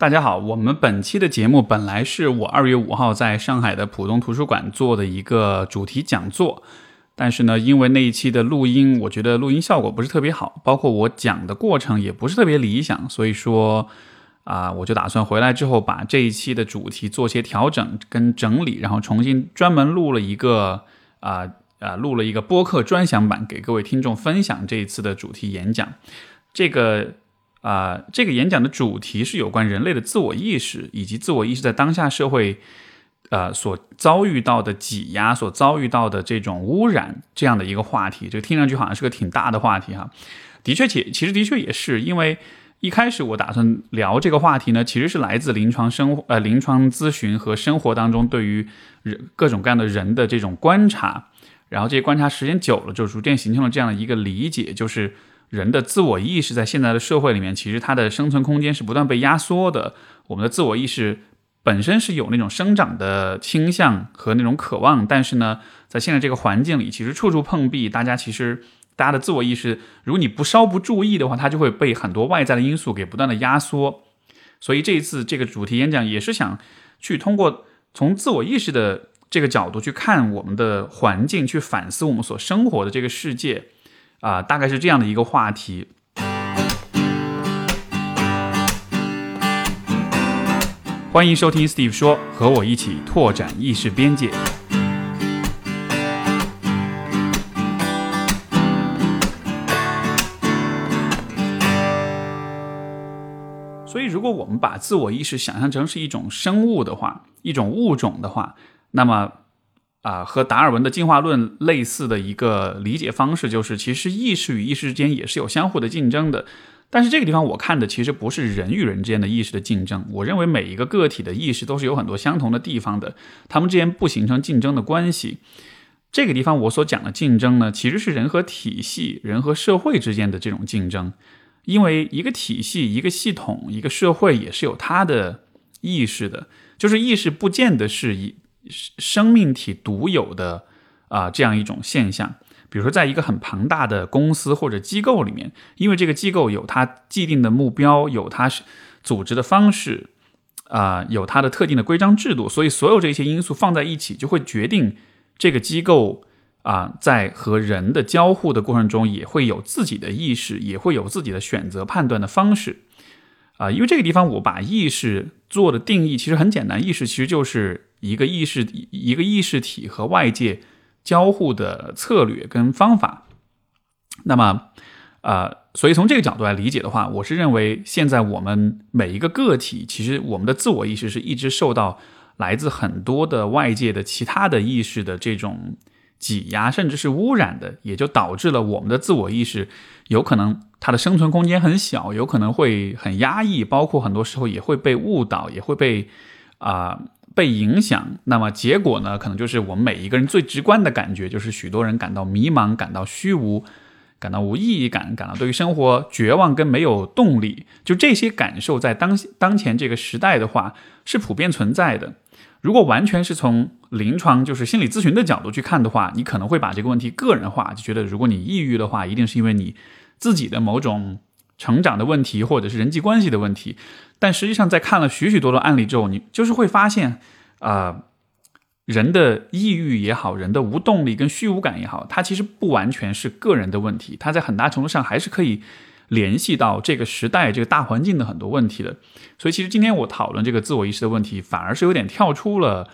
大家好，我们本期的节目本来是我二月五号在上海的浦东图书馆做的一个主题讲座，但是呢，因为那一期的录音，我觉得录音效果不是特别好，包括我讲的过程也不是特别理想，所以说啊，我就打算回来之后把这一期的主题做些调整跟整理，然后重新专门录了一个啊啊录了一个播客专享版给各位听众分享这一次的主题演讲，这个。啊，这个演讲的主题是有关人类的自我意识，以及自我意识在当下社会，呃，所遭遇到的挤压，所遭遇到的这种污染这样的一个话题。这个听上去好像是个挺大的话题哈。的确，且其实的确也是，因为一开始我打算聊这个话题呢，其实是来自临床生呃临床咨询和生活当中对于人各种各样的人的这种观察，然后这些观察时间久了，就逐渐形成了这样的一个理解，就是。人的自我意识在现在的社会里面，其实它的生存空间是不断被压缩的。我们的自我意识本身是有那种生长的倾向和那种渴望，但是呢，在现在这个环境里，其实处处碰壁。大家其实大家的自我意识，如果你不稍不注意的话，它就会被很多外在的因素给不断的压缩。所以这一次这个主题演讲也是想去通过从自我意识的这个角度去看我们的环境，去反思我们所生活的这个世界。啊，大概是这样的一个话题。欢迎收听 Steve 说，和我一起拓展意识边界。所以，如果我们把自我意识想象成是一种生物的话，一种物种的话，那么。啊，和达尔文的进化论类似的一个理解方式，就是其实意识与意识之间也是有相互的竞争的。但是这个地方我看的其实不是人与人之间的意识的竞争，我认为每一个个体的意识都是有很多相同的地方的，他们之间不形成竞争的关系。这个地方我所讲的竞争呢，其实是人和体系、人和社会之间的这种竞争，因为一个体系、一个系统、一个社会也是有它的意识的，就是意识不见得是以。生命体独有的啊这样一种现象，比如说，在一个很庞大的公司或者机构里面，因为这个机构有它既定的目标，有它组织的方式，啊，有它的特定的规章制度，所以所有这些因素放在一起，就会决定这个机构啊在和人的交互的过程中，也会有自己的意识，也会有自己的选择判断的方式。啊，因为这个地方我把意识做的定义其实很简单，意识其实就是一个意识一个意识体和外界交互的策略跟方法。那么，呃，所以从这个角度来理解的话，我是认为现在我们每一个个体，其实我们的自我意识是一直受到来自很多的外界的其他的意识的这种挤压，甚至是污染的，也就导致了我们的自我意识有可能。它的生存空间很小，有可能会很压抑，包括很多时候也会被误导，也会被啊被影响。那么结果呢，可能就是我们每一个人最直观的感觉，就是许多人感到迷茫，感到虚无，感到无意义感，感到对于生活绝望跟没有动力。就这些感受，在当当前这个时代的话，是普遍存在的。如果完全是从临床就是心理咨询的角度去看的话，你可能会把这个问题个人化，就觉得如果你抑郁的话，一定是因为你。自己的某种成长的问题，或者是人际关系的问题，但实际上在看了许许多多案例之后，你就是会发现，啊，人的抑郁也好，人的无动力跟虚无感也好，它其实不完全是个人的问题，它在很大程度上还是可以联系到这个时代、这个大环境的很多问题的。所以，其实今天我讨论这个自我意识的问题，反而是有点跳出了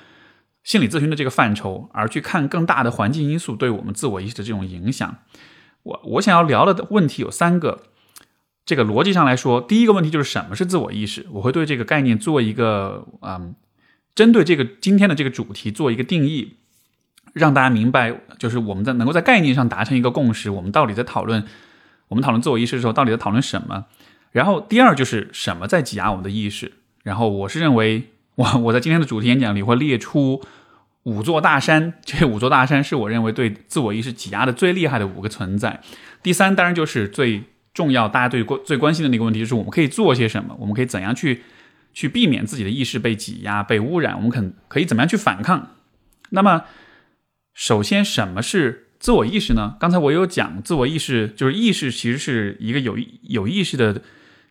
心理咨询的这个范畴，而去看更大的环境因素对我们自我意识的这种影响。我我想要聊的问题有三个，这个逻辑上来说，第一个问题就是什么是自我意识？我会对这个概念做一个嗯，针对这个今天的这个主题做一个定义，让大家明白，就是我们在能够在概念上达成一个共识，我们到底在讨论我们讨论自我意识的时候，到底在讨论什么？然后第二就是什么在挤压我们的意识？然后我是认为，我我在今天的主题演讲里会列出。五座大山，这五座大山是我认为对自我意识挤压的最厉害的五个存在。第三，当然就是最重要，大家对关最关心的那个问题，就是我们可以做些什么？我们可以怎样去去避免自己的意识被挤压、被污染？我们可可以怎么样去反抗？那么，首先，什么是自我意识呢？刚才我有讲，自我意识就是意识，其实是一个有有意识的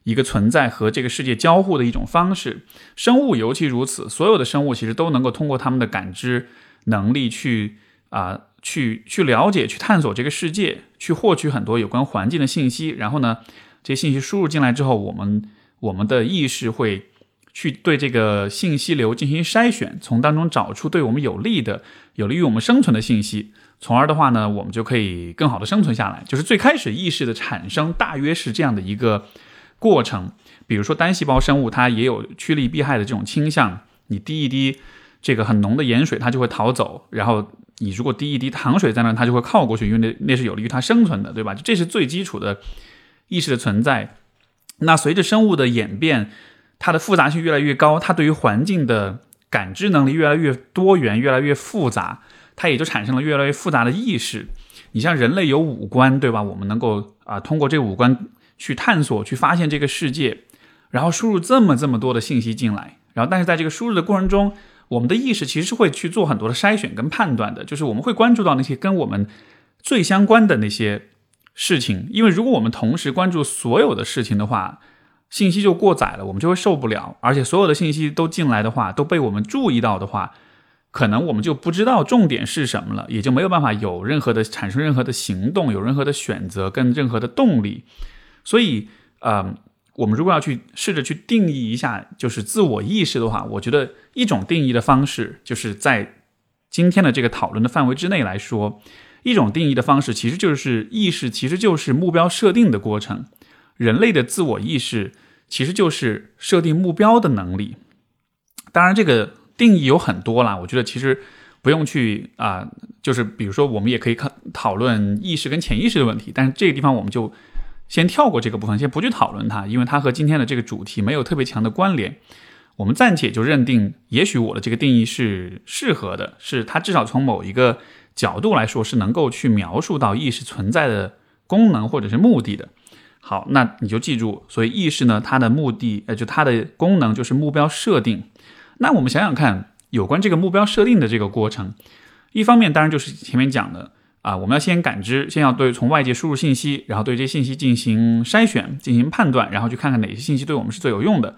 一个存在和这个世界交互的一种方式。生物尤其如此，所有的生物其实都能够通过他们的感知能力去啊，去去了解、去探索这个世界，去获取很多有关环境的信息。然后呢，这些信息输入进来之后，我们我们的意识会去对这个信息流进行筛选，从当中找出对我们有利的、有利于我们生存的信息。从而的话呢，我们就可以更好的生存下来。就是最开始意识的产生，大约是这样的一个过程。比如说单细胞生物，它也有趋利避害的这种倾向。你滴一滴这个很浓的盐水，它就会逃走；然后你如果滴一滴糖水在那，它就会靠过去，因为那那是有利于它生存的，对吧？这是最基础的意识的存在。那随着生物的演变，它的复杂性越来越高，它对于环境的感知能力越来越多元，越来越复杂。它也就产生了越来越复杂的意识。你像人类有五官，对吧？我们能够啊通过这五官去探索、去发现这个世界，然后输入这么这么多的信息进来。然后，但是在这个输入的过程中，我们的意识其实是会去做很多的筛选跟判断的。就是我们会关注到那些跟我们最相关的那些事情，因为如果我们同时关注所有的事情的话，信息就过载了，我们就会受不了。而且所有的信息都进来的话，都被我们注意到的话。可能我们就不知道重点是什么了，也就没有办法有任何的产生任何的行动，有任何的选择跟任何的动力。所以，呃，我们如果要去试着去定义一下，就是自我意识的话，我觉得一种定义的方式，就是在今天的这个讨论的范围之内来说，一种定义的方式其实就是意识，其实就是目标设定的过程。人类的自我意识其实就是设定目标的能力。当然，这个。定义有很多啦，我觉得其实不用去啊，就是比如说我们也可以看讨论意识跟潜意识的问题，但是这个地方我们就先跳过这个部分，先不去讨论它，因为它和今天的这个主题没有特别强的关联。我们暂且就认定，也许我的这个定义是适合的，是它至少从某一个角度来说是能够去描述到意识存在的功能或者是目的的。好，那你就记住，所以意识呢，它的目的，呃，就它的功能就是目标设定。那我们想想看，有关这个目标设定的这个过程，一方面当然就是前面讲的啊，我们要先感知，先要对从外界输入信息，然后对这些信息进行筛选、进行判断，然后去看看哪些信息对我们是最有用的，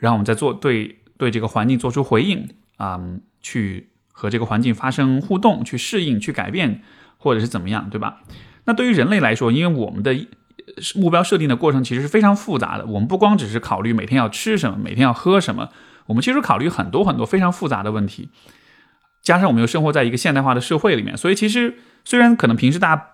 然后我们再做对对这个环境做出回应啊，去和这个环境发生互动，去适应、去改变，或者是怎么样，对吧？那对于人类来说，因为我们的目标设定的过程其实是非常复杂的，我们不光只是考虑每天要吃什么，每天要喝什么。我们其实考虑很多很多非常复杂的问题，加上我们又生活在一个现代化的社会里面，所以其实虽然可能平时大家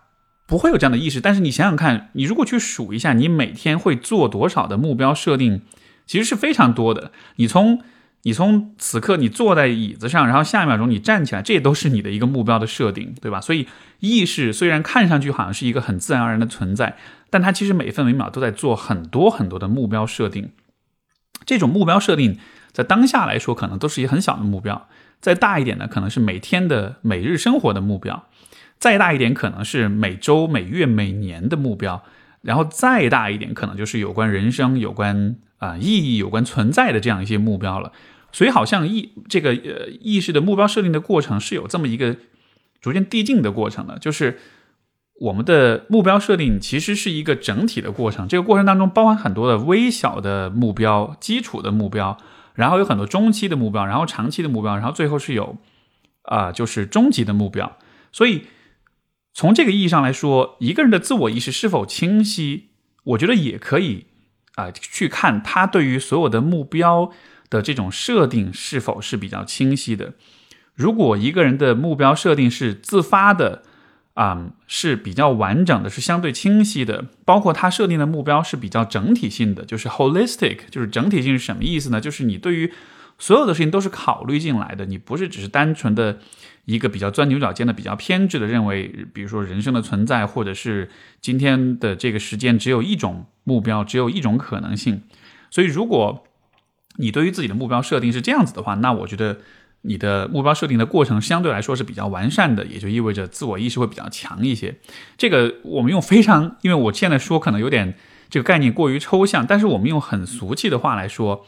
不会有这样的意识，但是你想想看，你如果去数一下，你每天会做多少的目标设定，其实是非常多的。你从你从此刻你坐在椅子上，然后下一秒钟你站起来，这都是你的一个目标的设定，对吧？所以意识虽然看上去好像是一个很自然而然的存在，但它其实每分每秒都在做很多很多的目标设定。这种目标设定。在当下来说，可能都是一个很小的目标；再大一点呢，可能是每天的、每日生活的目标；再大一点，可能是每周、每月、每年的目标；然后再大一点，可能就是有关人生、有关啊意义、有关存在的这样一些目标了。所以，好像意这个呃意识的目标设定的过程是有这么一个逐渐递进的过程的，就是我们的目标设定其实是一个整体的过程，这个过程当中包含很多的微小的目标、基础的目标。然后有很多中期的目标，然后长期的目标，然后最后是有，啊，就是终极的目标。所以从这个意义上来说，一个人的自我意识是否清晰，我觉得也可以啊去看他对于所有的目标的这种设定是否是比较清晰的。如果一个人的目标设定是自发的。啊，是比较完整的，是相对清晰的，包括他设定的目标是比较整体性的，就是 holistic，就是整体性是什么意思呢？就是你对于所有的事情都是考虑进来的，你不是只是单纯的一个比较钻牛角尖的、比较偏执的认为，比如说人生的存在，或者是今天的这个时间只有一种目标，只有一种可能性。所以，如果你对于自己的目标设定是这样子的话，那我觉得。你的目标设定的过程相对来说是比较完善的，也就意味着自我意识会比较强一些。这个我们用非常，因为我现在说可能有点这个概念过于抽象，但是我们用很俗气的话来说，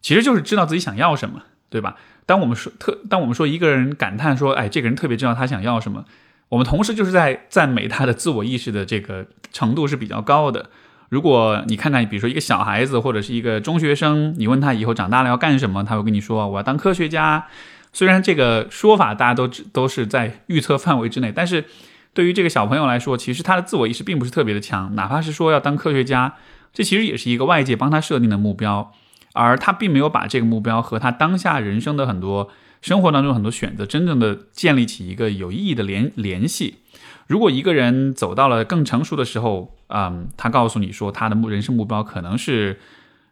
其实就是知道自己想要什么，对吧？当我们说特，当我们说一个人感叹说，哎，这个人特别知道他想要什么，我们同时就是在赞美他的自我意识的这个程度是比较高的。如果你看看，比如说一个小孩子或者是一个中学生，你问他以后长大了要干什么，他会跟你说我要当科学家。虽然这个说法大家都都是在预测范围之内，但是对于这个小朋友来说，其实他的自我意识并不是特别的强。哪怕是说要当科学家，这其实也是一个外界帮他设定的目标，而他并没有把这个目标和他当下人生的很多生活当中很多选择真正的建立起一个有意义的联联系。如果一个人走到了更成熟的时候，嗯，他告诉你说他的目人生目标可能是，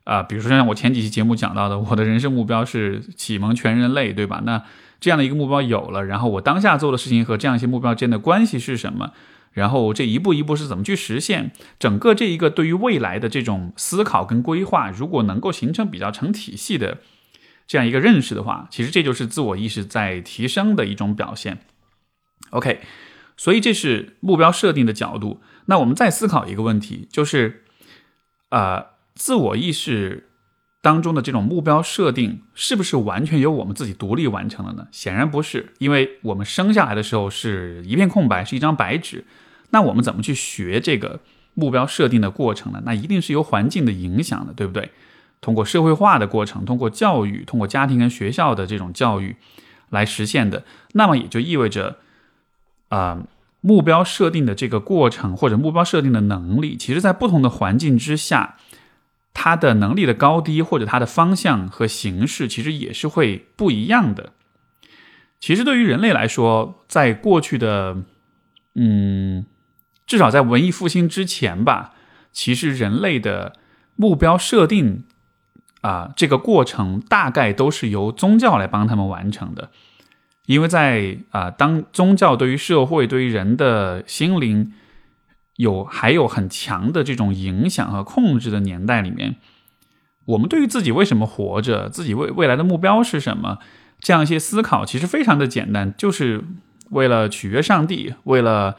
啊，比如说像我前几期节目讲到的，我的人生目标是启蒙全人类，对吧？那这样的一个目标有了，然后我当下做的事情和这样一些目标之间的关系是什么？然后这一步一步是怎么去实现？整个这一个对于未来的这种思考跟规划，如果能够形成比较成体系的这样一个认识的话，其实这就是自我意识在提升的一种表现。OK。所以这是目标设定的角度。那我们再思考一个问题，就是，呃，自我意识当中的这种目标设定，是不是完全由我们自己独立完成了呢？显然不是，因为我们生下来的时候是一片空白，是一张白纸。那我们怎么去学这个目标设定的过程呢？那一定是由环境的影响的，对不对？通过社会化的过程，通过教育，通过家庭跟学校的这种教育来实现的。那么也就意味着。啊，目标设定的这个过程或者目标设定的能力，其实在不同的环境之下，它的能力的高低或者它的方向和形式，其实也是会不一样的。其实对于人类来说，在过去的，嗯，至少在文艺复兴之前吧，其实人类的目标设定啊，这个过程大概都是由宗教来帮他们完成的。因为在啊，当宗教对于社会、对于人的心灵有还有很强的这种影响和控制的年代里面，我们对于自己为什么活着、自己未未来的目标是什么，这样一些思考其实非常的简单，就是为了取悦上帝，为了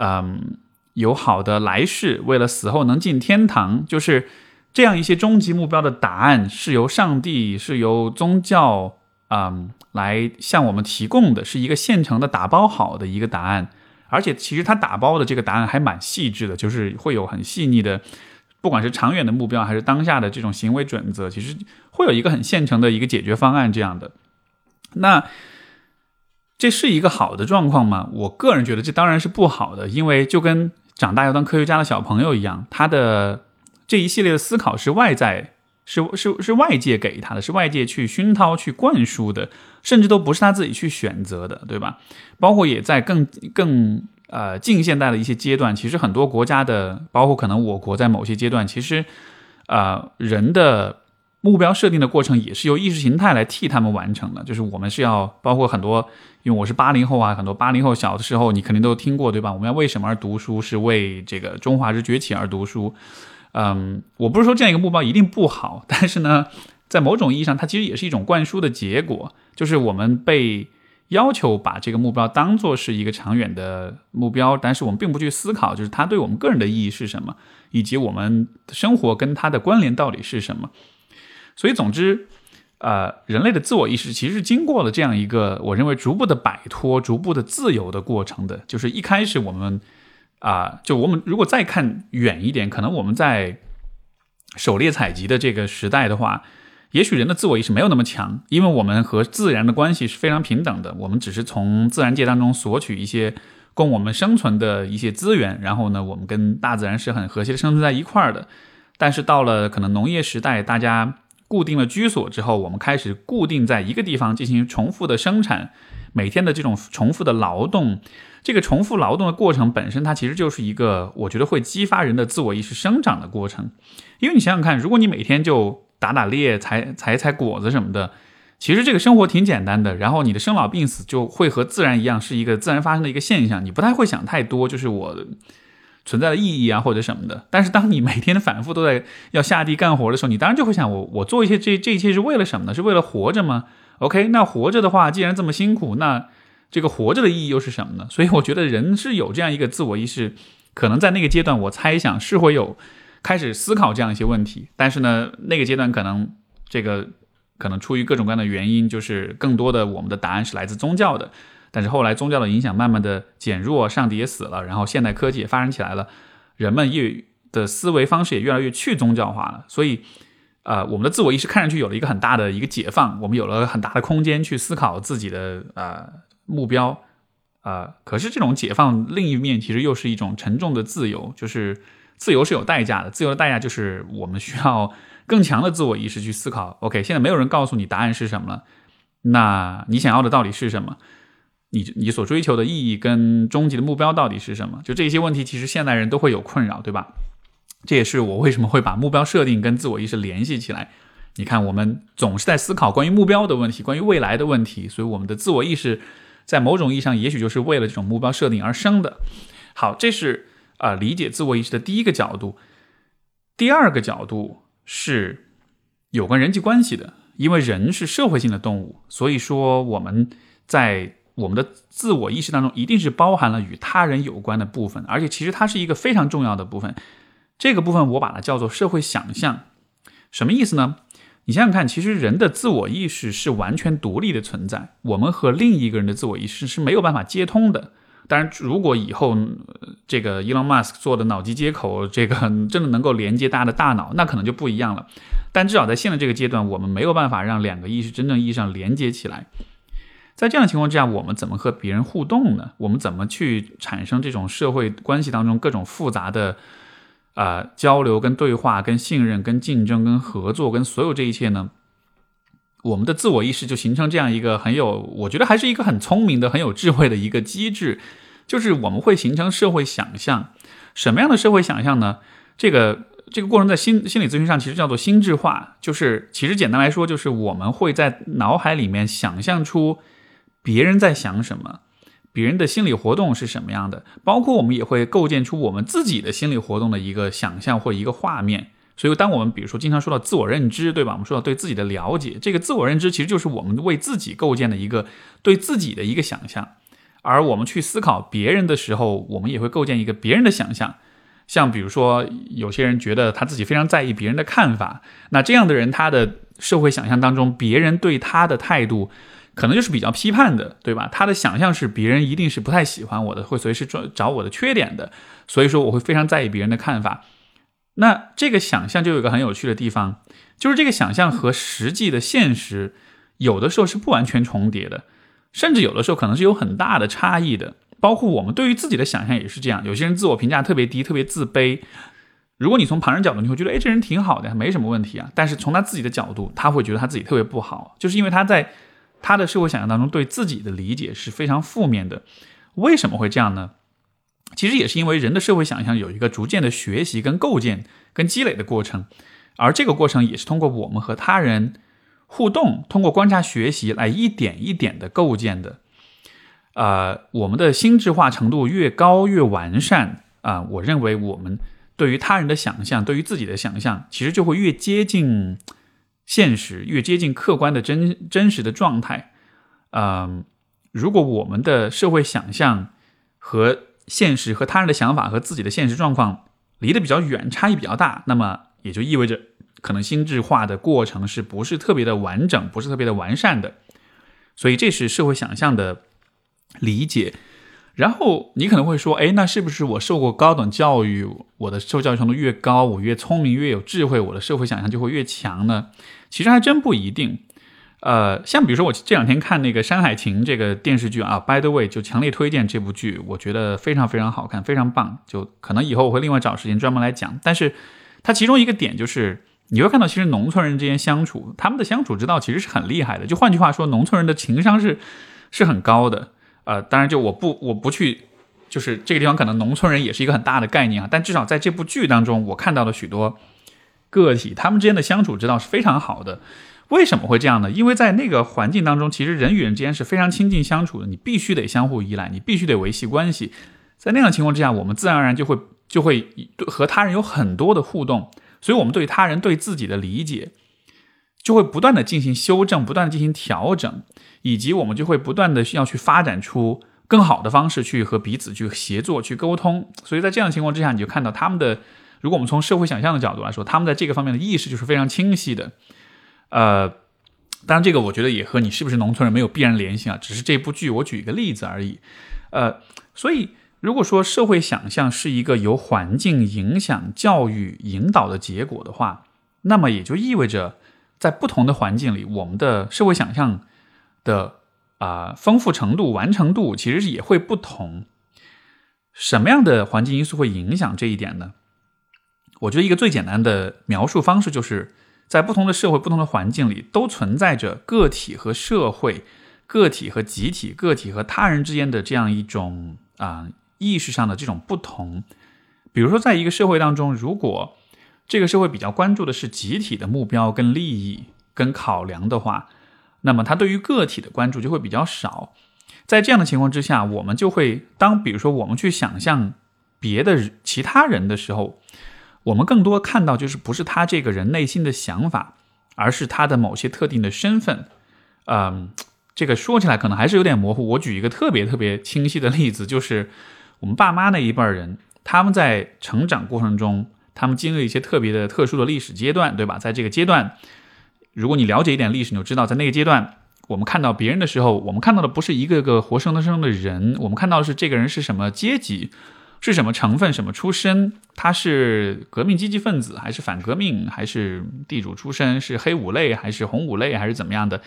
嗯有好的来世，为了死后能进天堂，就是这样一些终极目标的答案是由上帝、是由宗教。嗯，来向我们提供的是一个现成的打包好的一个答案，而且其实它打包的这个答案还蛮细致的，就是会有很细腻的，不管是长远的目标还是当下的这种行为准则，其实会有一个很现成的一个解决方案这样的。那这是一个好的状况吗？我个人觉得这当然是不好的，因为就跟长大要当科学家的小朋友一样，他的这一系列的思考是外在。是是是外界给他的，是外界去熏陶、去灌输的，甚至都不是他自己去选择的，对吧？包括也在更更呃近现代的一些阶段，其实很多国家的，包括可能我国在某些阶段，其实啊人的目标设定的过程也是由意识形态来替他们完成的。就是我们是要包括很多，因为我是八零后啊，很多八零后小的时候你肯定都听过，对吧？我们要为什么而读书？是为这个中华之崛起而读书。嗯，我不是说这样一个目标一定不好，但是呢，在某种意义上，它其实也是一种灌输的结果，就是我们被要求把这个目标当做是一个长远的目标，但是我们并不去思考，就是它对我们个人的意义是什么，以及我们生活跟它的关联到底是什么。所以，总之，呃，人类的自我意识其实是经过了这样一个我认为逐步的摆脱、逐步的自由的过程的，就是一开始我们。啊，就我们如果再看远一点，可能我们在狩猎采集的这个时代的话，也许人的自我意识没有那么强，因为我们和自然的关系是非常平等的，我们只是从自然界当中索取一些供我们生存的一些资源，然后呢，我们跟大自然是很和谐的生存在一块儿的。但是到了可能农业时代，大家固定了居所之后，我们开始固定在一个地方进行重复的生产，每天的这种重复的劳动。这个重复劳动的过程本身，它其实就是一个我觉得会激发人的自我意识生长的过程。因为你想想看，如果你每天就打打猎、采采采果子什么的，其实这个生活挺简单的。然后你的生老病死就会和自然一样，是一个自然发生的一个现象，你不太会想太多，就是我存在的意义啊或者什么的。但是当你每天的反复都在要下地干活的时候，你当然就会想，我我做一些这这一切是为了什么呢？是为了活着吗？OK，那活着的话，既然这么辛苦，那。这个活着的意义又是什么呢？所以我觉得人是有这样一个自我意识，可能在那个阶段，我猜想是会有开始思考这样一些问题。但是呢，那个阶段可能这个可能出于各种各样的原因，就是更多的我们的答案是来自宗教的。但是后来宗教的影响慢慢的减弱，上帝也死了，然后现代科技也发展起来了，人们也的思维方式也越来越去宗教化了，所以，呃，我们的自我意识看上去有了一个很大的一个解放，我们有了很大的空间去思考自己的呃目标，啊，可是这种解放另一面其实又是一种沉重的自由，就是自由是有代价的，自由的代价就是我们需要更强的自我意识去思考。OK，现在没有人告诉你答案是什么了，那你想要的到底是什么？你你所追求的意义跟终极的目标到底是什么？就这些问题，其实现代人都会有困扰，对吧？这也是我为什么会把目标设定跟自我意识联系起来。你看，我们总是在思考关于目标的问题，关于未来的问题，所以我们的自我意识在某种意义上，也许就是为了这种目标设定而生的。好，这是啊理解自我意识的第一个角度。第二个角度是有关人际关系的，因为人是社会性的动物，所以说我们在。我们的自我意识当中一定是包含了与他人有关的部分，而且其实它是一个非常重要的部分。这个部分我把它叫做社会想象，什么意思呢？你想想看，其实人的自我意识是完全独立的存在，我们和另一个人的自我意识是没有办法接通的。当然，如果以后这个 Elon Musk 做的脑机接口，这个真的能够连接大家的大脑，那可能就不一样了。但至少在现在这个阶段，我们没有办法让两个意识真正意义上连接起来。在这样的情况之下，我们怎么和别人互动呢？我们怎么去产生这种社会关系当中各种复杂的啊交流、跟对话、跟信任、跟竞争、跟合作、跟所有这一切呢？我们的自我意识就形成这样一个很有，我觉得还是一个很聪明的、很有智慧的一个机制，就是我们会形成社会想象。什么样的社会想象呢？这个这个过程在心心理咨询上其实叫做心智化，就是其实简单来说，就是我们会在脑海里面想象出。别人在想什么，别人的心理活动是什么样的，包括我们也会构建出我们自己的心理活动的一个想象或一个画面。所以，当我们比如说经常说到自我认知，对吧？我们说到对自己的了解，这个自我认知其实就是我们为自己构建的一个对自己的一个想象。而我们去思考别人的时候，我们也会构建一个别人的想象。像比如说，有些人觉得他自己非常在意别人的看法，那这样的人，他的社会想象当中，别人对他的态度。可能就是比较批判的，对吧？他的想象是别人一定是不太喜欢我的，会随时找找我的缺点的，所以说我会非常在意别人的看法。那这个想象就有个很有趣的地方，就是这个想象和实际的现实有的时候是不完全重叠的，甚至有的时候可能是有很大的差异的。包括我们对于自己的想象也是这样，有些人自我评价特别低，特别自卑。如果你从旁人角度，你会觉得，哎，这人挺好的，没什么问题啊。但是从他自己的角度，他会觉得他自己特别不好，就是因为他在。他的社会想象当中对自己的理解是非常负面的，为什么会这样呢？其实也是因为人的社会想象有一个逐渐的学习、跟构建、跟积累的过程，而这个过程也是通过我们和他人互动，通过观察学习来一点一点的构建的。呃，我们的心智化程度越高越完善啊，我认为我们对于他人的想象，对于自己的想象，其实就会越接近。现实越接近客观的真真实的状态，嗯，如果我们的社会想象和现实和他人的想法和自己的现实状况离得比较远，差异比较大，那么也就意味着可能心智化的过程是不是特别的完整，不是特别的完善的。所以这是社会想象的理解。然后你可能会说，哎，那是不是我受过高等教育，我的受教育程度越高，我越聪明，越有智慧，我的社会想象就会越强呢？其实还真不一定。呃，像比如说我这两天看那个《山海情》这个电视剧啊，By the way，就强烈推荐这部剧，我觉得非常非常好看，非常棒。就可能以后我会另外找时间专门来讲。但是它其中一个点就是，你会看到其实农村人之间相处，他们的相处之道其实是很厉害的。就换句话说，农村人的情商是是很高的。呃，当然，就我不我不去，就是这个地方可能农村人也是一个很大的概念啊。但至少在这部剧当中，我看到了许多个体，他们之间的相处之道是非常好的。为什么会这样呢？因为在那个环境当中，其实人与人之间是非常亲近相处的，你必须得相互依赖，你必须得维系关系。在那样的情况之下，我们自然而然就会就会和他人有很多的互动，所以我们对他人对自己的理解就会不断的进行修正，不断的进行调整。以及我们就会不断的要去发展出更好的方式去和彼此去协作去沟通，所以在这样的情况之下，你就看到他们的，如果我们从社会想象的角度来说，他们在这个方面的意识就是非常清晰的。呃，当然这个我觉得也和你是不是农村人没有必然联系啊，只是这部剧我举一个例子而已。呃，所以如果说社会想象是一个由环境影响、教育引导的结果的话，那么也就意味着，在不同的环境里，我们的社会想象的啊丰富程度、完成度其实也会不同。什么样的环境因素会影响这一点呢？我觉得一个最简单的描述方式，就是在不同的社会、不同的环境里，都存在着个体和社会、个体和集体、个体和他人之间的这样一种啊。意识上的这种不同，比如说，在一个社会当中，如果这个社会比较关注的是集体的目标、跟利益、跟考量的话，那么他对于个体的关注就会比较少。在这样的情况之下，我们就会当比如说我们去想象别的其他人的时候，我们更多看到就是不是他这个人内心的想法，而是他的某些特定的身份。嗯，这个说起来可能还是有点模糊。我举一个特别特别清晰的例子，就是。我们爸妈那一辈人，他们在成长过程中，他们经历一些特别的、特殊的历史阶段，对吧？在这个阶段，如果你了解一点历史，你就知道，在那个阶段，我们看到别人的时候，我们看到的不是一个个活生生的人，我们看到的是这个人是什么阶级，是什么成分、什么出身，他是革命积极分子，还是反革命，还是地主出身，是黑五类，还是红五类，还是怎么样的？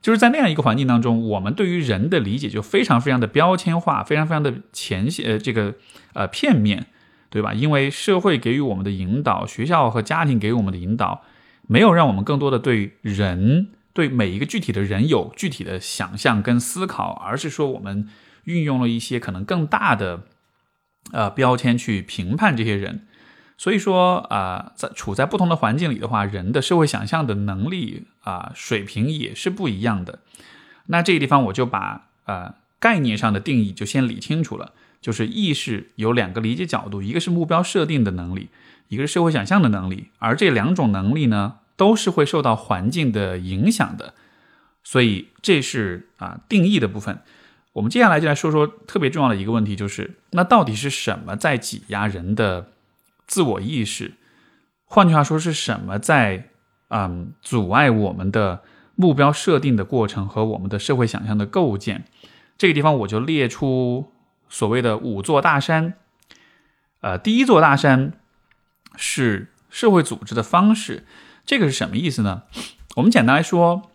就是在那样一个环境当中，我们对于人的理解就非常非常的标签化，非常非常的浅显，呃，这个呃片面，对吧？因为社会给予我们的引导，学校和家庭给予我们的引导，没有让我们更多的对人，对每一个具体的人有具体的想象跟思考，而是说我们运用了一些可能更大的呃标签去评判这些人。所以说啊，在处在不同的环境里的话，人的社会想象的能力啊水平也是不一样的。那这个地方我就把呃概念上的定义就先理清楚了，就是意识有两个理解角度，一个是目标设定的能力，一个是社会想象的能力，而这两种能力呢都是会受到环境的影响的。所以这是啊定义的部分。我们接下来就来说说特别重要的一个问题，就是那到底是什么在挤压人的？自我意识，换句话说，是什么在嗯阻碍我们的目标设定的过程和我们的社会想象的构建？这个地方我就列出所谓的五座大山。呃，第一座大山是社会组织的方式，这个是什么意思呢？我们简单来说，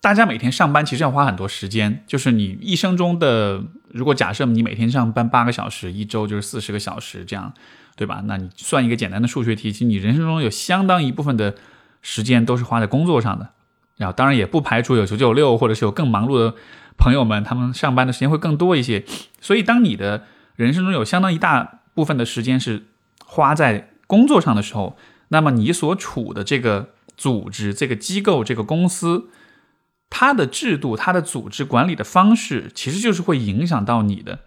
大家每天上班其实要花很多时间，就是你一生中的，如果假设你每天上班八个小时，一周就是四十个小时这样。对吧？那你算一个简单的数学题，其实你人生中有相当一部分的时间都是花在工作上的。然后当然也不排除有九九六，或者是有更忙碌的朋友们，他们上班的时间会更多一些。所以当你的人生中有相当一大部分的时间是花在工作上的时候，那么你所处的这个组织、这个机构、这个公司，它的制度、它的组织管理的方式，其实就是会影响到你的，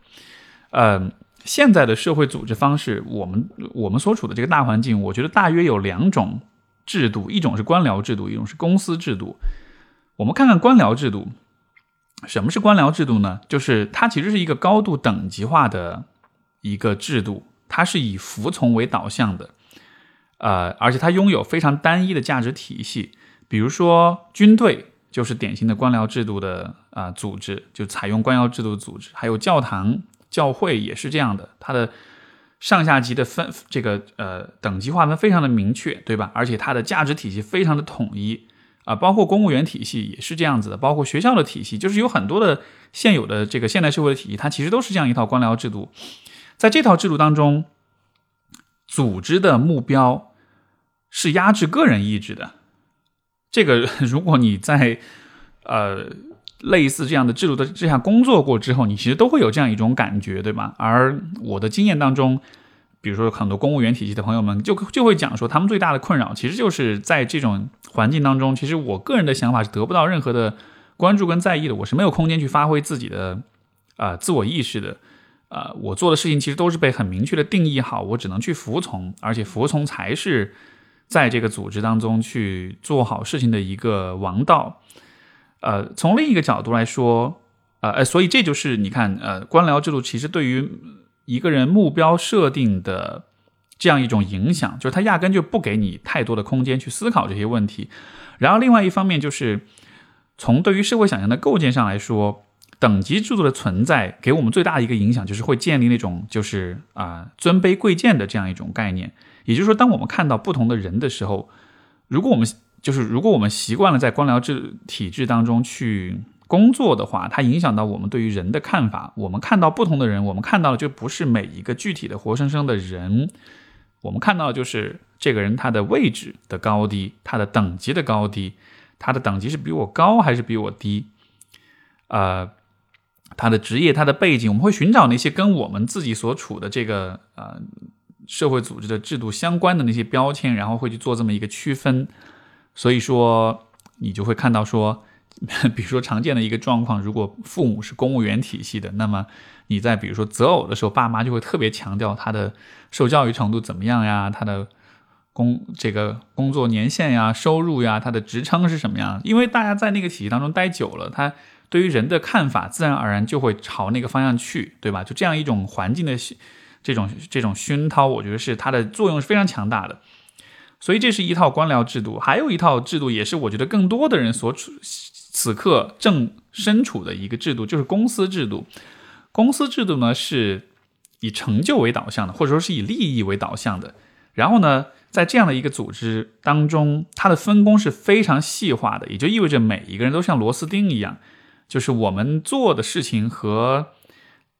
嗯。现在的社会组织方式，我们我们所处的这个大环境，我觉得大约有两种制度，一种是官僚制度，一种是公司制度。我们看看官僚制度，什么是官僚制度呢？就是它其实是一个高度等级化的一个制度，它是以服从为导向的，呃，而且它拥有非常单一的价值体系。比如说军队就是典型的官僚制度的啊组织，就采用官僚制度组织，还有教堂。教会也是这样的，它的上下级的分这个呃等级划分非常的明确，对吧？而且它的价值体系非常的统一啊，包括公务员体系也是这样子的，包括学校的体系，就是有很多的现有的这个现代社会的体系，它其实都是这样一套官僚制度。在这套制度当中，组织的目标是压制个人意志的。这个 如果你在呃。类似这样的制度的之下工作过之后，你其实都会有这样一种感觉，对吧？而我的经验当中，比如说很多公务员体系的朋友们，就就会讲说，他们最大的困扰其实就是在这种环境当中，其实我个人的想法是得不到任何的关注跟在意的，我是没有空间去发挥自己的啊自我意识的，呃，我做的事情其实都是被很明确的定义好，我只能去服从，而且服从才是在这个组织当中去做好事情的一个王道。呃，从另一个角度来说，呃，呃，所以这就是你看，呃，官僚制度其实对于一个人目标设定的这样一种影响，就是他压根就不给你太多的空间去思考这些问题。然后另外一方面就是从对于社会想象的构建上来说，等级制度的存在给我们最大的一个影响，就是会建立那种就是啊尊卑贵贱的这样一种概念。也就是说，当我们看到不同的人的时候，如果我们就是如果我们习惯了在官僚制体制当中去工作的话，它影响到我们对于人的看法。我们看到不同的人，我们看到的就不是每一个具体的活生生的人，我们看到的就是这个人他的位置的高低，他的等级的高低，他的等级是比我高还是比我低？呃，他的职业、他的背景，我们会寻找那些跟我们自己所处的这个呃社会组织的制度相关的那些标签，然后会去做这么一个区分。所以说，你就会看到说，比如说常见的一个状况，如果父母是公务员体系的，那么你在比如说择偶的时候，爸妈就会特别强调他的受教育程度怎么样呀，他的工这个工作年限呀、收入呀、他的职称是什么样？因为大家在那个体系当中待久了，他对于人的看法自然而然就会朝那个方向去，对吧？就这样一种环境的这种这种熏陶，我觉得是它的作用是非常强大的。所以这是一套官僚制度，还有一套制度，也是我觉得更多的人所处此刻正身处的一个制度，就是公司制度。公司制度呢是以成就为导向的，或者说是以利益为导向的。然后呢，在这样的一个组织当中，它的分工是非常细化的，也就意味着每一个人都像螺丝钉一样，就是我们做的事情和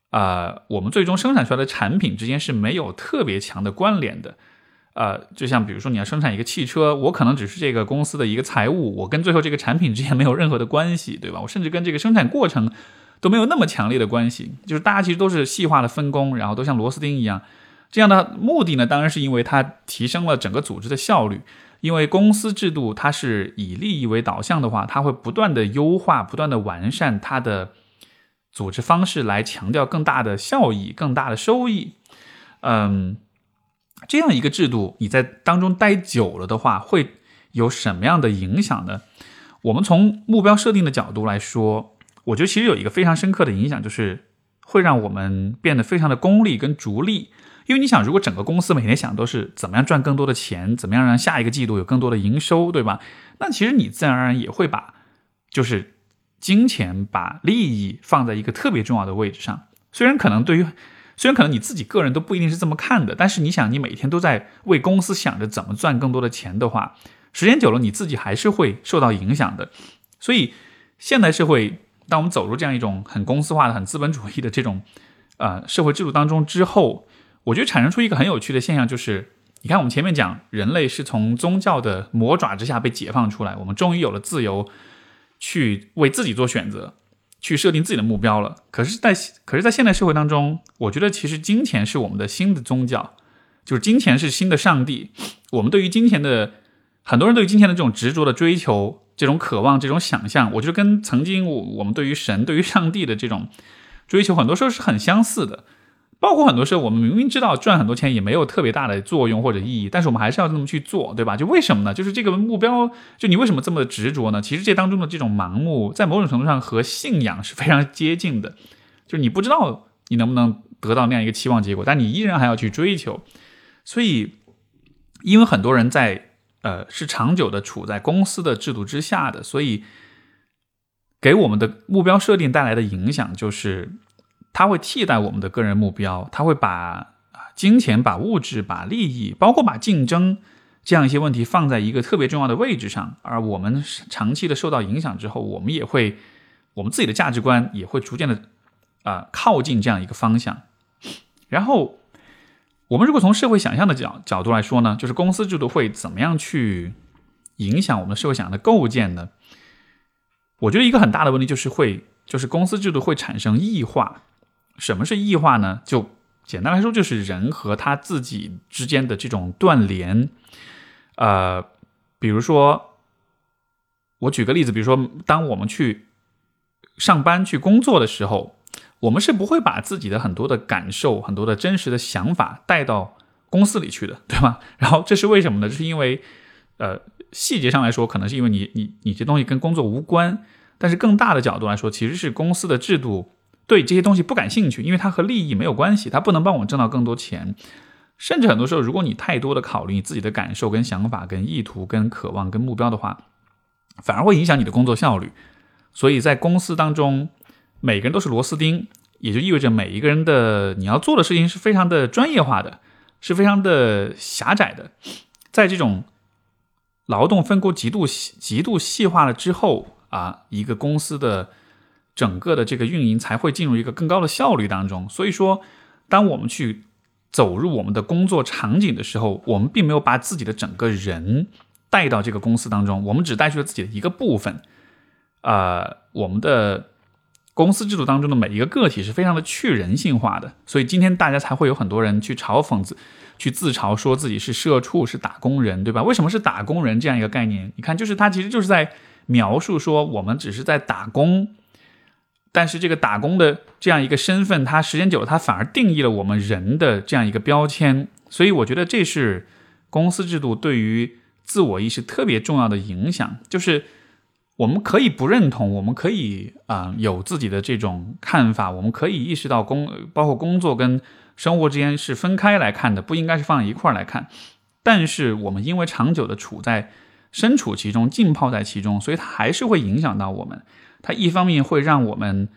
啊我们最终生产出来的产品之间是没有特别强的关联的。呃，就像比如说你要生产一个汽车，我可能只是这个公司的一个财务，我跟最后这个产品之间没有任何的关系，对吧？我甚至跟这个生产过程都没有那么强烈的关系。就是大家其实都是细化的分工，然后都像螺丝钉一样。这样的目的呢，当然是因为它提升了整个组织的效率。因为公司制度它是以利益为导向的话，它会不断的优化、不断的完善它的组织方式，来强调更大的效益、更大的收益。嗯。这样一个制度，你在当中待久了的话，会有什么样的影响呢？我们从目标设定的角度来说，我觉得其实有一个非常深刻的影响，就是会让我们变得非常的功利跟逐利。因为你想，如果整个公司每天想都是怎么样赚更多的钱，怎么样让下一个季度有更多的营收，对吧？那其实你自然而然也会把就是金钱、把利益放在一个特别重要的位置上。虽然可能对于虽然可能你自己个人都不一定是这么看的，但是你想，你每天都在为公司想着怎么赚更多的钱的话，时间久了，你自己还是会受到影响的。所以，现代社会，当我们走入这样一种很公司化的、很资本主义的这种呃社会制度当中之后，我觉得产生出一个很有趣的现象，就是你看，我们前面讲人类是从宗教的魔爪之下被解放出来，我们终于有了自由，去为自己做选择。去设定自己的目标了。可是，在可是，在现代社会当中，我觉得其实金钱是我们的新的宗教，就是金钱是新的上帝。我们对于金钱的很多人对于金钱的这种执着的追求、这种渴望、这种想象，我觉得跟曾经我我们对于神、对于上帝的这种追求，很多时候是很相似的。包括很多时候，我们明明知道赚很多钱也没有特别大的作用或者意义，但是我们还是要这么去做，对吧？就为什么呢？就是这个目标，就你为什么这么执着呢？其实这当中的这种盲目，在某种程度上和信仰是非常接近的。就是你不知道你能不能得到那样一个期望结果，但你依然还要去追求。所以，因为很多人在呃是长久的处在公司的制度之下的，所以给我们的目标设定带来的影响就是。它会替代我们的个人目标，它会把金钱、把物质、把利益，包括把竞争这样一些问题放在一个特别重要的位置上。而我们长期的受到影响之后，我们也会，我们自己的价值观也会逐渐的啊靠近这样一个方向。然后，我们如果从社会想象的角角度来说呢，就是公司制度会怎么样去影响我们的社会想象的构建呢？我觉得一个很大的问题就是会，就是公司制度会产生异化。什么是异化呢？就简单来说，就是人和他自己之间的这种断联。呃，比如说，我举个例子，比如说，当我们去上班去工作的时候，我们是不会把自己的很多的感受、很多的真实的想法带到公司里去的，对吧？然后这是为什么呢？这是因为，呃，细节上来说，可能是因为你你你这东西跟工作无关，但是更大的角度来说，其实是公司的制度。对这些东西不感兴趣，因为它和利益没有关系，它不能帮我挣到更多钱。甚至很多时候，如果你太多的考虑你自己的感受、跟想法、跟意图、跟渴望、跟目标的话，反而会影响你的工作效率。所以在公司当中，每个人都是螺丝钉，也就意味着每一个人的你要做的事情是非常的专业化的，是非常的狭窄的。在这种劳动分工极度极度细化了之后啊，一个公司的整个的这个运营才会进入一个更高的效率当中。所以说，当我们去走入我们的工作场景的时候，我们并没有把自己的整个人带到这个公司当中，我们只带去了自己的一个部分。呃，我们的。公司制度当中的每一个个体是非常的去人性化的，所以今天大家才会有很多人去嘲讽自、去自嘲，说自己是社畜，是打工人，对吧？为什么是打工人这样一个概念？你看，就是他其实就是在描述说，我们只是在打工，但是这个打工的这样一个身份，它时间久了，它反而定义了我们人的这样一个标签。所以我觉得这是公司制度对于自我意识特别重要的影响，就是。我们可以不认同，我们可以啊有自己的这种看法，我们可以意识到工包括工作跟生活之间是分开来看的，不应该是放一块儿来看。但是我们因为长久的处在身处其中，浸泡在其中，所以它还是会影响到我们。它一方面会让我们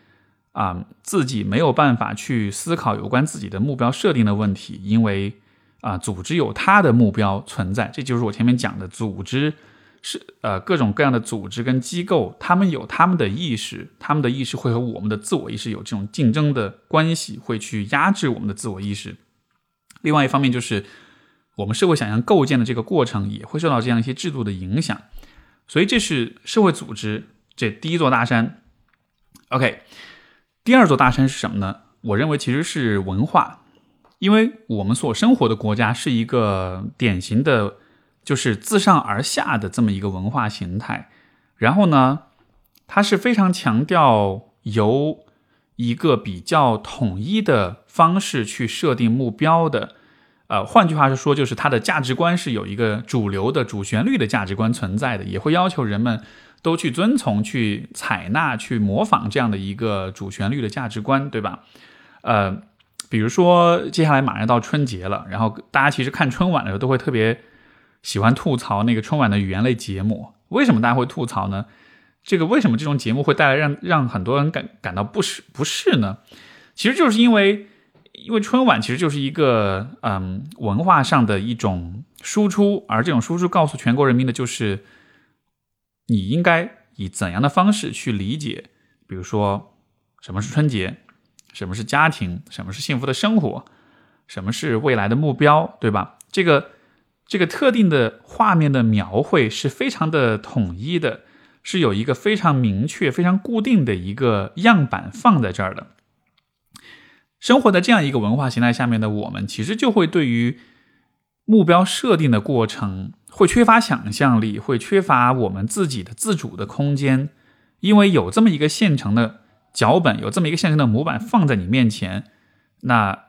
啊自己没有办法去思考有关自己的目标设定的问题，因为啊组织有它的目标存在，这就是我前面讲的组织。是呃，各种各样的组织跟机构，他们有他们的意识，他们的意识会和我们的自我意识有这种竞争的关系，会去压制我们的自我意识。另外一方面，就是我们社会想象构建的这个过程，也会受到这样一些制度的影响。所以，这是社会组织这第一座大山。OK，第二座大山是什么呢？我认为其实是文化，因为我们所生活的国家是一个典型的。就是自上而下的这么一个文化形态，然后呢，它是非常强调由一个比较统一的方式去设定目标的，呃，换句话是说，就是它的价值观是有一个主流的主旋律的价值观存在的，也会要求人们都去遵从、去采纳、去模仿这样的一个主旋律的价值观，对吧？呃，比如说接下来马上到春节了，然后大家其实看春晚的时候都会特别。喜欢吐槽那个春晚的语言类节目，为什么大家会吐槽呢？这个为什么这种节目会带来让让很多人感感到不适不适呢？其实就是因为，因为春晚其实就是一个嗯文化上的一种输出，而这种输出告诉全国人民的就是，你应该以怎样的方式去理解，比如说什么是春节，什么是家庭，什么是幸福的生活，什么是未来的目标，对吧？这个。这个特定的画面的描绘是非常的统一的，是有一个非常明确、非常固定的一个样板放在这儿的。生活在这样一个文化形态下面的我们，其实就会对于目标设定的过程会缺乏想象力，会缺乏我们自己的自主的空间，因为有这么一个现成的脚本，有这么一个现成的模板放在你面前，那。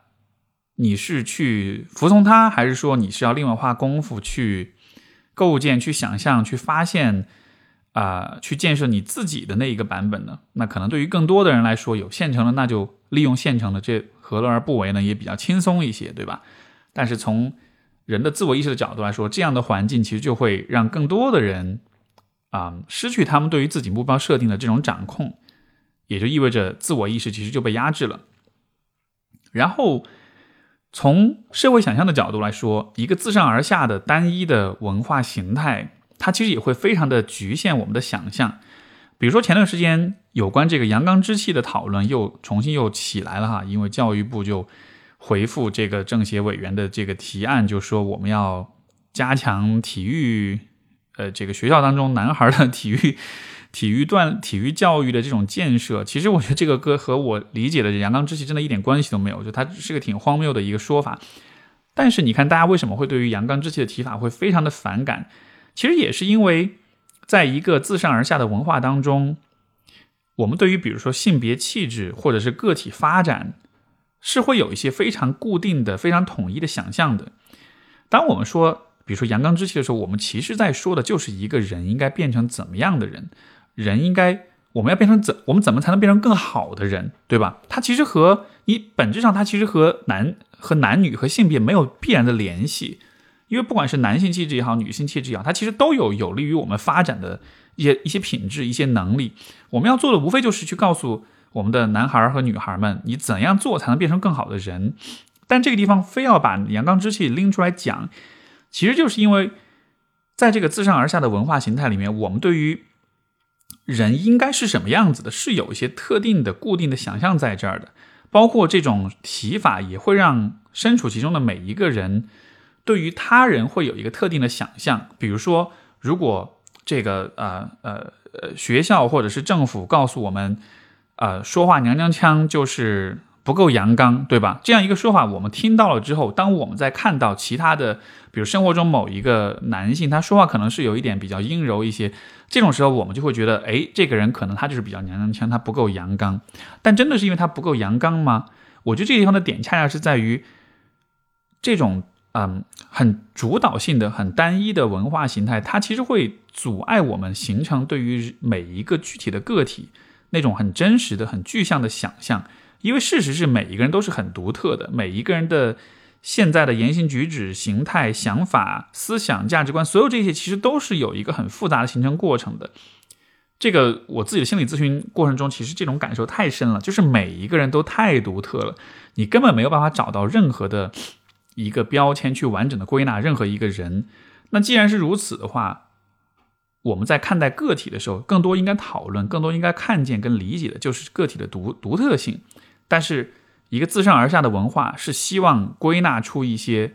你是去服从它，还是说你是要另外花功夫去构建、去想象、去发现啊，去建设你自己的那一个版本呢？那可能对于更多的人来说，有现成的，那就利用现成的，这何乐而不为呢？也比较轻松一些，对吧？但是从人的自我意识的角度来说，这样的环境其实就会让更多的人啊失去他们对于自己目标设定的这种掌控，也就意味着自我意识其实就被压制了，然后。从社会想象的角度来说，一个自上而下的单一的文化形态，它其实也会非常的局限我们的想象。比如说前段时间有关这个阳刚之气的讨论又重新又起来了哈，因为教育部就回复这个政协委员的这个提案，就说我们要加强体育，呃，这个学校当中男孩的体育。体育锻体育教育的这种建设，其实我觉得这个歌和我理解的阳刚之气真的一点关系都没有，就它是个挺荒谬的一个说法。但是你看，大家为什么会对于阳刚之气的提法会非常的反感？其实也是因为，在一个自上而下的文化当中，我们对于比如说性别气质或者是个体发展，是会有一些非常固定的、非常统一的想象的。当我们说，比如说阳刚之气的时候，我们其实在说的就是一个人应该变成怎么样的人。人应该，我们要变成怎，我们怎么才能变成更好的人，对吧？它其实和你本质上，它其实和男和男女和性别没有必然的联系，因为不管是男性气质也好，女性气质也好，它其实都有有利于我们发展的一些一些品质、一些能力。我们要做的无非就是去告诉我们的男孩和女孩们，你怎样做才能变成更好的人？但这个地方非要把阳刚之气拎出来讲，其实就是因为在这个自上而下的文化形态里面，我们对于人应该是什么样子的，是有一些特定的、固定的想象在这儿的。包括这种提法，也会让身处其中的每一个人对于他人会有一个特定的想象。比如说，如果这个呃呃呃学校或者是政府告诉我们，呃说话娘娘腔就是。不够阳刚，对吧？这样一个说法，我们听到了之后，当我们在看到其他的，比如生活中某一个男性，他说话可能是有一点比较阴柔一些，这种时候我们就会觉得，哎，这个人可能他就是比较娘娘腔，他不够阳刚。但真的是因为他不够阳刚吗？我觉得这个地方的点恰恰是在于，这种嗯很主导性的、很单一的文化形态，它其实会阻碍我们形成对于每一个具体的个体那种很真实的、很具象的想象。因为事实是，每一个人都是很独特的，每一个人的现在的言行举止、形态、想法、思想、价值观，所有这些其实都是有一个很复杂的形成过程的。这个我自己的心理咨询过程中，其实这种感受太深了，就是每一个人都太独特了，你根本没有办法找到任何的一个标签去完整的归纳任何一个人。那既然是如此的话，我们在看待个体的时候，更多应该讨论，更多应该看见跟理解的就是个体的独独特性。但是，一个自上而下的文化是希望归纳出一些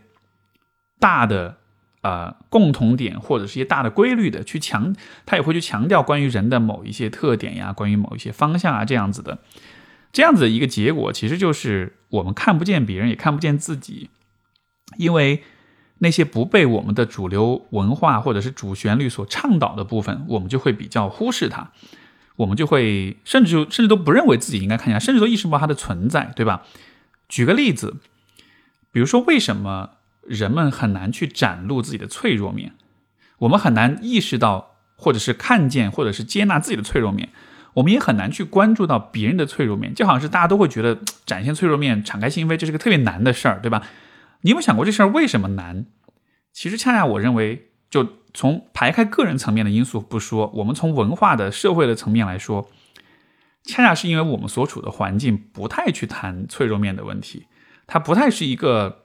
大的呃共同点，或者是一些大的规律的，去强，他也会去强调关于人的某一些特点呀，关于某一些方向啊这样子的，这样子的一个结果，其实就是我们看不见别人，也看不见自己，因为那些不被我们的主流文化或者是主旋律所倡导的部分，我们就会比较忽视它。我们就会甚至就甚至都不认为自己应该看见，甚至都意识不到它的存在，对吧？举个例子，比如说为什么人们很难去展露自己的脆弱面？我们很难意识到，或者是看见，或者是接纳自己的脆弱面。我们也很难去关注到别人的脆弱面，就好像是大家都会觉得展现脆弱面、敞开心扉，这是个特别难的事儿，对吧？你有没有想过这事儿为什么难？其实恰恰我认为就。从排开个人层面的因素不说，我们从文化的社会的层面来说，恰恰是因为我们所处的环境不太去谈脆弱面的问题，它不太是一个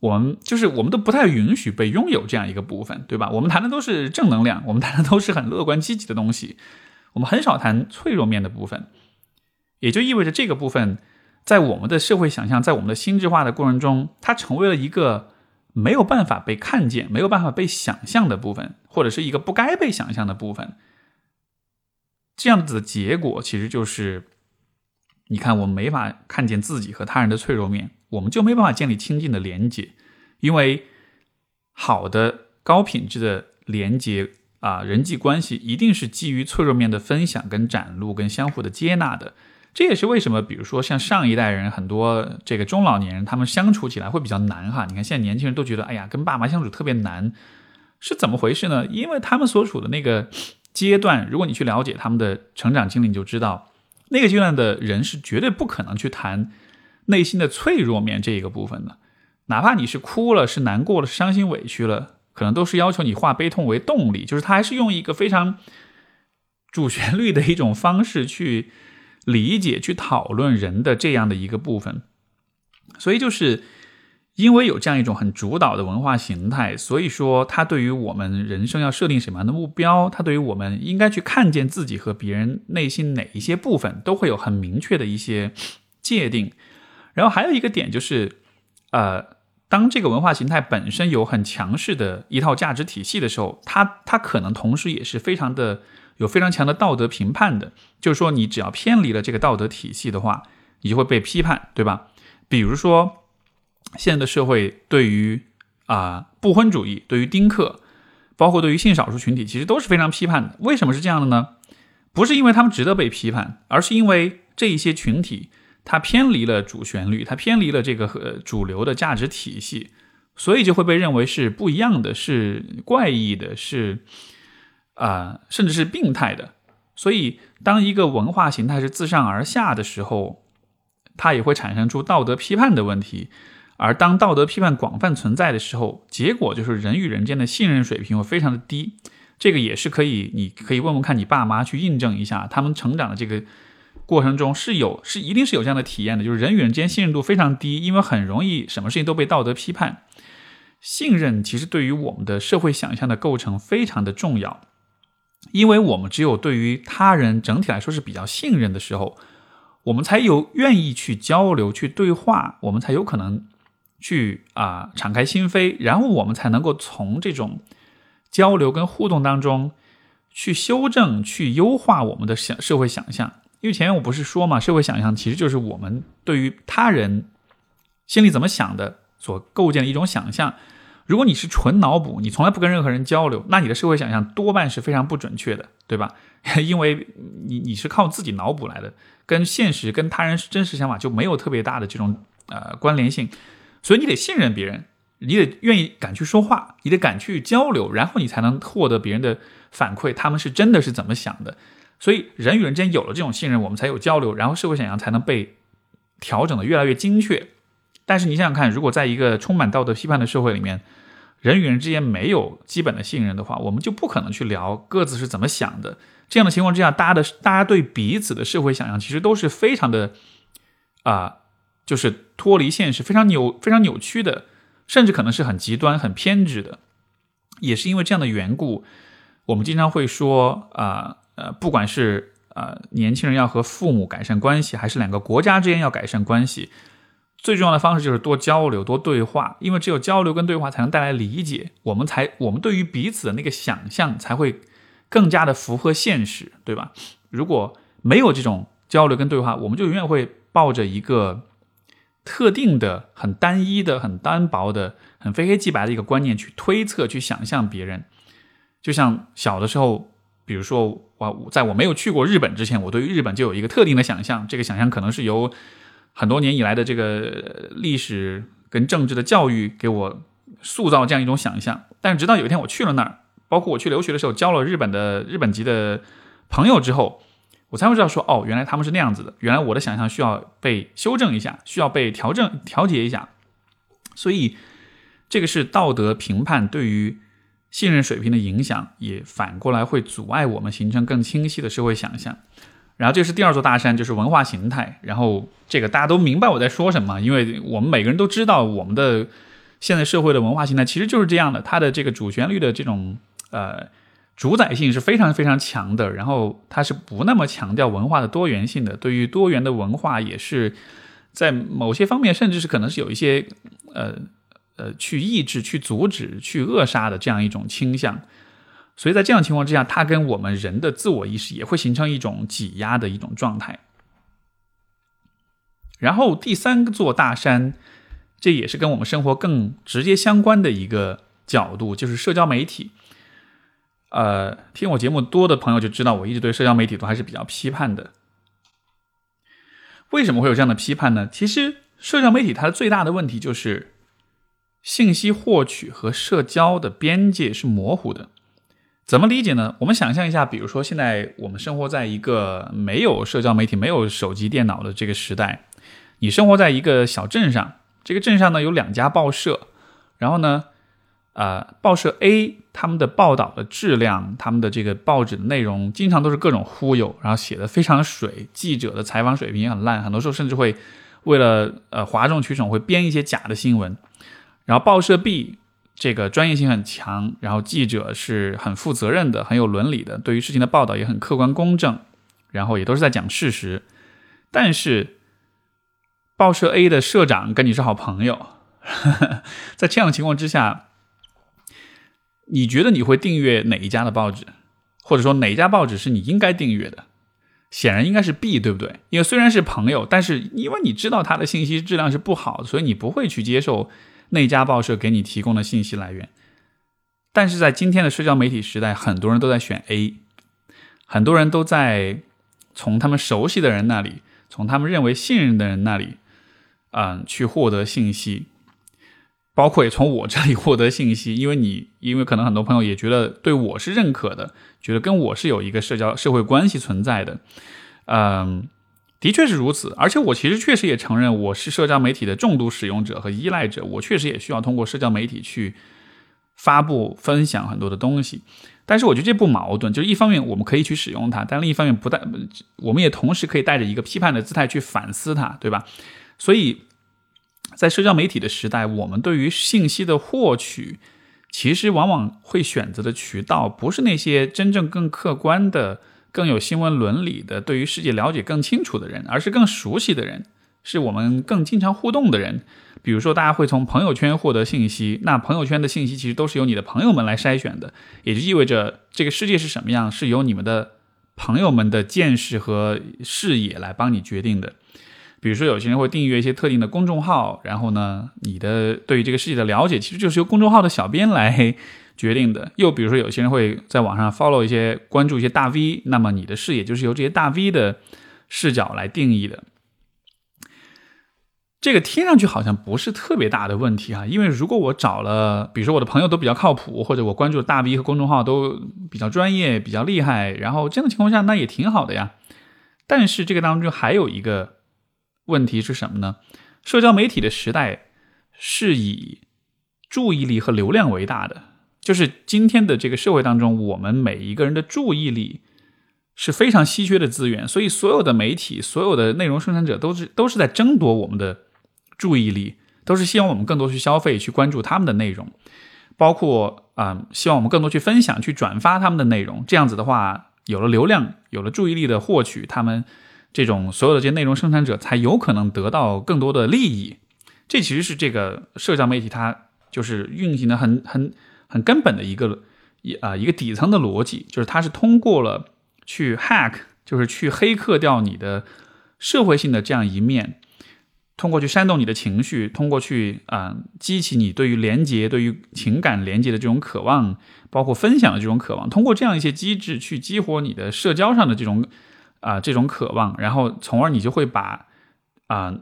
我们就是我们都不太允许被拥有这样一个部分，对吧？我们谈的都是正能量，我们谈的都是很乐观积极的东西，我们很少谈脆弱面的部分，也就意味着这个部分在我们的社会想象，在我们的心智化的过程中，它成为了一个。没有办法被看见、没有办法被想象的部分，或者是一个不该被想象的部分，这样子的结果其实就是：你看，我们没法看见自己和他人的脆弱面，我们就没办法建立亲近的连接，因为好的、高品质的连接啊，人际关系一定是基于脆弱面的分享、跟展露、跟相互的接纳的。这也是为什么，比如说像上一代人，很多这个中老年人，他们相处起来会比较难哈。你看现在年轻人都觉得，哎呀，跟爸妈相处特别难，是怎么回事呢？因为他们所处的那个阶段，如果你去了解他们的成长经历，你就知道，那个阶段的人是绝对不可能去谈内心的脆弱面这一个部分的。哪怕你是哭了，是难过了，伤心委屈了，可能都是要求你化悲痛为动力，就是他还是用一个非常主旋律的一种方式去。理解去讨论人的这样的一个部分，所以就是因为有这样一种很主导的文化形态，所以说他对于我们人生要设定什么样的目标，他对于我们应该去看见自己和别人内心哪一些部分，都会有很明确的一些界定。然后还有一个点就是，呃，当这个文化形态本身有很强势的一套价值体系的时候，它它可能同时也是非常的。有非常强的道德评判的，就是说，你只要偏离了这个道德体系的话，你就会被批判，对吧？比如说，现在的社会对于啊不婚主义、对于丁克，包括对于性少数群体，其实都是非常批判的。为什么是这样的呢？不是因为他们值得被批判，而是因为这一些群体它偏离了主旋律，它偏离了这个和主流的价值体系，所以就会被认为是不一样的，是怪异的，是。啊，甚至是病态的。所以，当一个文化形态是自上而下的时候，它也会产生出道德批判的问题。而当道德批判广泛存在的时候，结果就是人与人间的信任水平会非常的低。这个也是可以，你可以问问看你爸妈去印证一下，他们成长的这个过程中是有是一定是有这样的体验的，就是人与人间信任度非常低，因为很容易什么事情都被道德批判。信任其实对于我们的社会想象的构成非常的重要，因为我们只有对于他人整体来说是比较信任的时候，我们才有愿意去交流、去对话，我们才有可能去啊敞开心扉，然后我们才能够从这种交流跟互动当中去修正、去优化我们的想社会想象。因为前面我不是说嘛，社会想象其实就是我们对于他人心里怎么想的。所构建的一种想象，如果你是纯脑补，你从来不跟任何人交流，那你的社会想象多半是非常不准确的，对吧？因为你你是靠自己脑补来的，跟现实、跟他人真实想法就没有特别大的这种呃关联性，所以你得信任别人，你得愿意敢去说话，你得敢去交流，然后你才能获得别人的反馈，他们是真的是怎么想的。所以人与人之间有了这种信任，我们才有交流，然后社会想象才能被调整的越来越精确。但是你想想看，如果在一个充满道德批判的社会里面，人与人之间没有基本的信任的话，我们就不可能去聊各自是怎么想的。这样的情况之下，大家的大家对彼此的社会想象其实都是非常的啊，就是脱离现实，非常扭非常扭曲的，甚至可能是很极端、很偏执的。也是因为这样的缘故，我们经常会说啊呃，不管是啊年轻人要和父母改善关系，还是两个国家之间要改善关系。最重要的方式就是多交流、多对话，因为只有交流跟对话才能带来理解，我们才我们对于彼此的那个想象才会更加的符合现实，对吧？如果没有这种交流跟对话，我们就永远会抱着一个特定的、很单一的、很单薄的、很非黑即白的一个观念去推测、去想象别人。就像小的时候，比如说我在我没有去过日本之前，我对于日本就有一个特定的想象，这个想象可能是由。很多年以来的这个历史跟政治的教育给我塑造这样一种想象，但是直到有一天我去了那儿，包括我去留学的时候交了日本的日本籍的朋友之后，我才会知道说，哦，原来他们是那样子的，原来我的想象需要被修正一下，需要被调整调节一下，所以这个是道德评判对于信任水平的影响，也反过来会阻碍我们形成更清晰的社会想象。然后这是第二座大山，就是文化形态。然后这个大家都明白我在说什么，因为我们每个人都知道，我们的现在社会的文化形态其实就是这样的。它的这个主旋律的这种呃主宰性是非常非常强的，然后它是不那么强调文化的多元性的。对于多元的文化，也是在某些方面，甚至是可能是有一些呃呃去抑制、去阻止、去扼杀的这样一种倾向。所以在这样情况之下，它跟我们人的自我意识也会形成一种挤压的一种状态。然后第三座大山，这也是跟我们生活更直接相关的一个角度，就是社交媒体。呃，听我节目多的朋友就知道，我一直对社交媒体都还是比较批判的。为什么会有这样的批判呢？其实社交媒体它的最大的问题就是信息获取和社交的边界是模糊的。怎么理解呢？我们想象一下，比如说现在我们生活在一个没有社交媒体、没有手机、电脑的这个时代，你生活在一个小镇上，这个镇上呢有两家报社，然后呢，呃，报社 A 他们的报道的质量，他们的这个报纸的内容，经常都是各种忽悠，然后写的非常水，记者的采访水平也很烂，很多时候甚至会为了呃哗众取宠，会编一些假的新闻，然后报社 B。这个专业性很强，然后记者是很负责任的，很有伦理的，对于事情的报道也很客观公正，然后也都是在讲事实。但是，报社 A 的社长跟你是好朋友，在这样的情况之下，你觉得你会订阅哪一家的报纸，或者说哪一家报纸是你应该订阅的？显然应该是 B，对不对？因为虽然是朋友，但是因为你知道他的信息质量是不好，所以你不会去接受。那家报社给你提供的信息来源，但是在今天的社交媒体时代，很多人都在选 A，很多人都在从他们熟悉的人那里，从他们认为信任的人那里，嗯，去获得信息，包括也从我这里获得信息，因为你，因为可能很多朋友也觉得对我是认可的，觉得跟我是有一个社交社会关系存在的，嗯。的确是如此，而且我其实确实也承认我是社交媒体的重度使用者和依赖者，我确实也需要通过社交媒体去发布、分享很多的东西。但是我觉得这不矛盾，就是一方面我们可以去使用它，但另一方面不带，我们也同时可以带着一个批判的姿态去反思它，对吧？所以在社交媒体的时代，我们对于信息的获取，其实往往会选择的渠道不是那些真正更客观的、更有新闻伦理的、对于世界了解更清楚的人，而是更熟悉的人，是我们更经常互动的人。比如说，大家会从朋友圈获得信息，那朋友圈的信息其实都是由你的朋友们来筛选的，也就意味着这个世界是什么样，是由你们的朋友们的见识和视野来帮你决定的。比如说，有些人会订阅一些特定的公众号，然后呢，你的对于这个世界的了解其实就是由公众号的小编来决定的。又比如说，有些人会在网上 follow 一些关注一些大 V，那么你的视野就是由这些大 V 的视角来定义的。这个听上去好像不是特别大的问题啊，因为如果我找了，比如说我的朋友都比较靠谱，或者我关注的大 V 和公众号都比较专业、比较厉害，然后这样的情况下，那也挺好的呀。但是这个当中还有一个问题是什么呢？社交媒体的时代是以注意力和流量为大的，就是今天的这个社会当中，我们每一个人的注意力是非常稀缺的资源，所以所有的媒体、所有的内容生产者都是都是在争夺我们的。注意力都是希望我们更多去消费、去关注他们的内容，包括啊，希望我们更多去分享、去转发他们的内容。这样子的话，有了流量，有了注意力的获取，他们这种所有的这些内容生产者才有可能得到更多的利益。这其实是这个社交媒体它就是运行的很很很根本的一个一啊一个底层的逻辑，就是它是通过了去 hack，就是去黑客掉你的社会性的这样一面。通过去煽动你的情绪，通过去啊激起你对于连接、对于情感连接的这种渴望，包括分享的这种渴望，通过这样一些机制去激活你的社交上的这种啊这种渴望，然后从而你就会把啊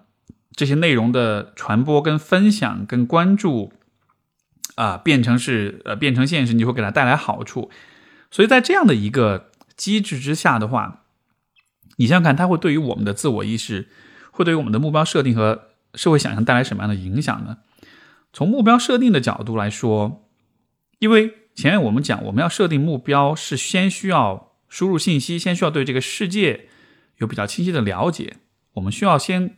这些内容的传播、跟分享、跟关注啊变成是呃变成现实，你会给它带来好处。所以在这样的一个机制之下的话，你想想看，它会对于我们的自我意识。会对于我们的目标设定和社会想象带来什么样的影响呢？从目标设定的角度来说，因为前面我们讲，我们要设定目标是先需要输入信息，先需要对这个世界有比较清晰的了解。我们需要先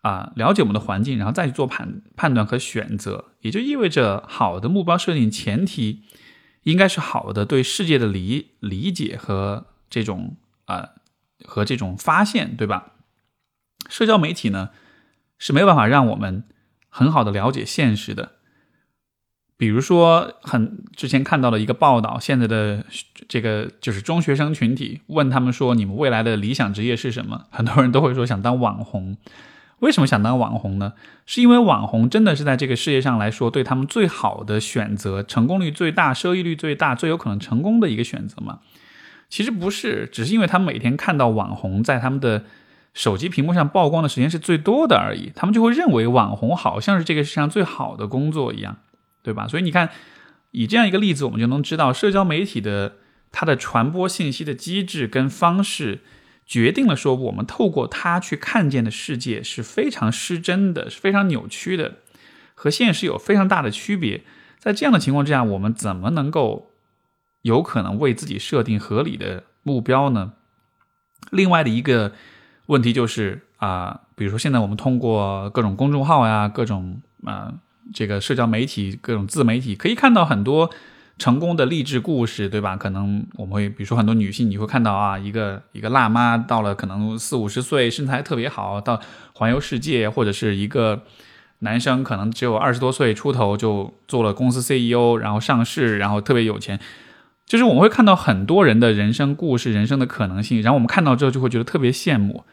啊了解我们的环境，然后再去做判判断和选择。也就意味着，好的目标设定前提应该是好的对世界的理理解和这种啊和这种发现，对吧？社交媒体呢是没有办法让我们很好的了解现实的。比如说，很之前看到了一个报道，现在的这个就是中学生群体问他们说：“你们未来的理想职业是什么？”很多人都会说想当网红。为什么想当网红呢？是因为网红真的是在这个世界上来说对他们最好的选择，成功率最大、收益率最大、最有可能成功的一个选择吗？其实不是，只是因为他们每天看到网红在他们的。手机屏幕上曝光的时间是最多的而已，他们就会认为网红好像是这个世界上最好的工作一样，对吧？所以你看，以这样一个例子，我们就能知道，社交媒体的它的传播信息的机制跟方式，决定了说我们透过它去看见的世界是非常失真的，是非常扭曲的，和现实有非常大的区别。在这样的情况之下，我们怎么能够有可能为自己设定合理的目标呢？另外的一个。问题就是啊，比如说现在我们通过各种公众号呀，各种啊这个社交媒体、各种自媒体，可以看到很多成功的励志故事，对吧？可能我们会，比如说很多女性，你会看到啊，一个一个辣妈到了可能四五十岁，身材特别好，到环游世界，或者是一个男生可能只有二十多岁出头就做了公司 CEO，然后上市，然后特别有钱。就是我们会看到很多人的人生故事、人生的可能性，然后我们看到之后就会觉得特别羡慕。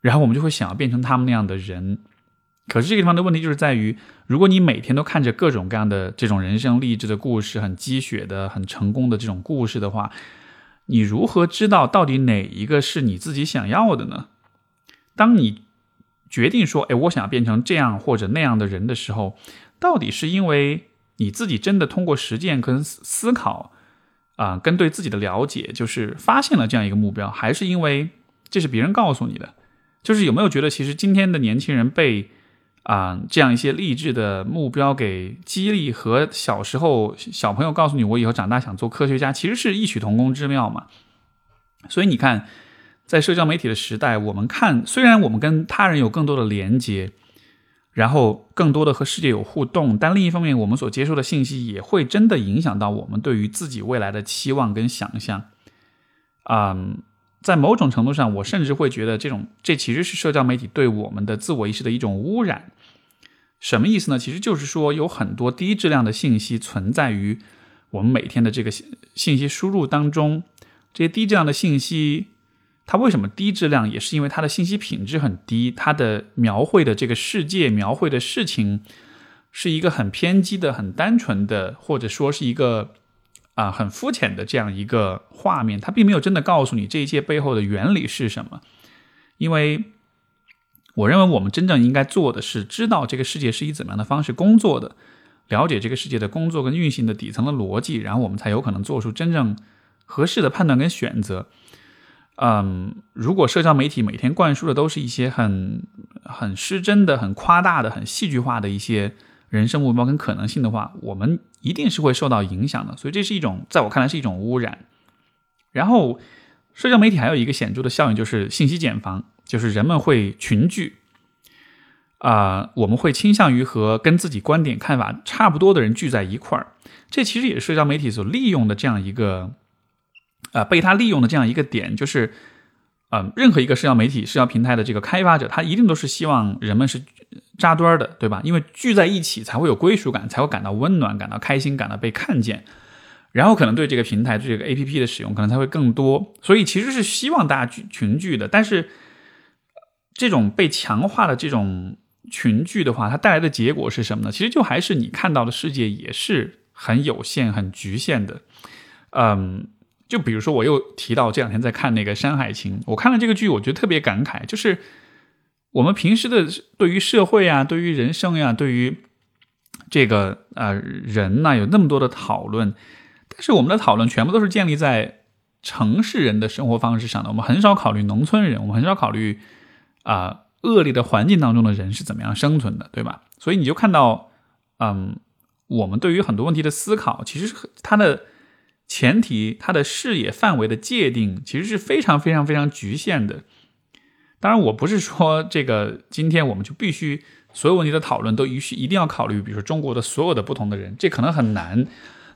然后我们就会想要变成他们那样的人，可是这个地方的问题就是在于，如果你每天都看着各种各样的这种人生励志的故事，很鸡血的、很成功的这种故事的话，你如何知道到底哪一个是你自己想要的呢？当你决定说，哎，我想要变成这样或者那样的人的时候，到底是因为你自己真的通过实践跟思考啊，跟对自己的了解，就是发现了这样一个目标，还是因为这是别人告诉你的？就是有没有觉得，其实今天的年轻人被啊这样一些励志的目标给激励，和小时候小朋友告诉你我以后长大想做科学家，其实是异曲同工之妙嘛。所以你看，在社交媒体的时代，我们看虽然我们跟他人有更多的连接。然后更多的和世界有互动，但另一方面，我们所接受的信息也会真的影响到我们对于自己未来的期望跟想象。嗯，在某种程度上，我甚至会觉得这种这其实是社交媒体对我们的自我意识的一种污染。什么意思呢？其实就是说，有很多低质量的信息存在于我们每天的这个信息输入当中，这些低质量的信息。它为什么低质量？也是因为它的信息品质很低，它的描绘的这个世界、描绘的事情，是一个很偏激的、很单纯的，或者说是一个啊很肤浅的这样一个画面。它并没有真的告诉你这一切背后的原理是什么。因为我认为我们真正应该做的是知道这个世界是以怎么样的方式工作的，了解这个世界的工作跟运行的底层的逻辑，然后我们才有可能做出真正合适的判断跟选择。嗯，如果社交媒体每天灌输的都是一些很很失真的、很夸大的、很戏剧化的一些人生目标跟可能性的话，我们一定是会受到影响的。所以这是一种，在我看来是一种污染。然后，社交媒体还有一个显著的效应就是信息茧房，就是人们会群聚，啊，我们会倾向于和跟自己观点看法差不多的人聚在一块儿。这其实也是社交媒体所利用的这样一个。呃，被他利用的这样一个点就是，嗯，任何一个社交媒体、社交平台的这个开发者，他一定都是希望人们是扎堆儿的，对吧？因为聚在一起才会有归属感，才会感到温暖、感到开心、感到被看见，然后可能对这个平台、对这个 APP 的使用可能才会更多。所以其实是希望大家群聚的，但是这种被强化的这种群聚的话，它带来的结果是什么呢？其实就还是你看到的世界也是很有限、很局限的，嗯。就比如说，我又提到这两天在看那个《山海情》，我看了这个剧，我觉得特别感慨。就是我们平时的对于社会啊，对于人生呀，对于这个呃人呐，有那么多的讨论，但是我们的讨论全部都是建立在城市人的生活方式上的。我们很少考虑农村人，我们很少考虑啊恶劣的环境当中的人是怎么样生存的，对吧？所以你就看到，嗯，我们对于很多问题的思考，其实是它的。前提，它的视野范围的界定其实是非常非常非常局限的。当然，我不是说这个今天我们就必须所有问题的讨论都必须一定要考虑，比如说中国的所有的不同的人，这可能很难。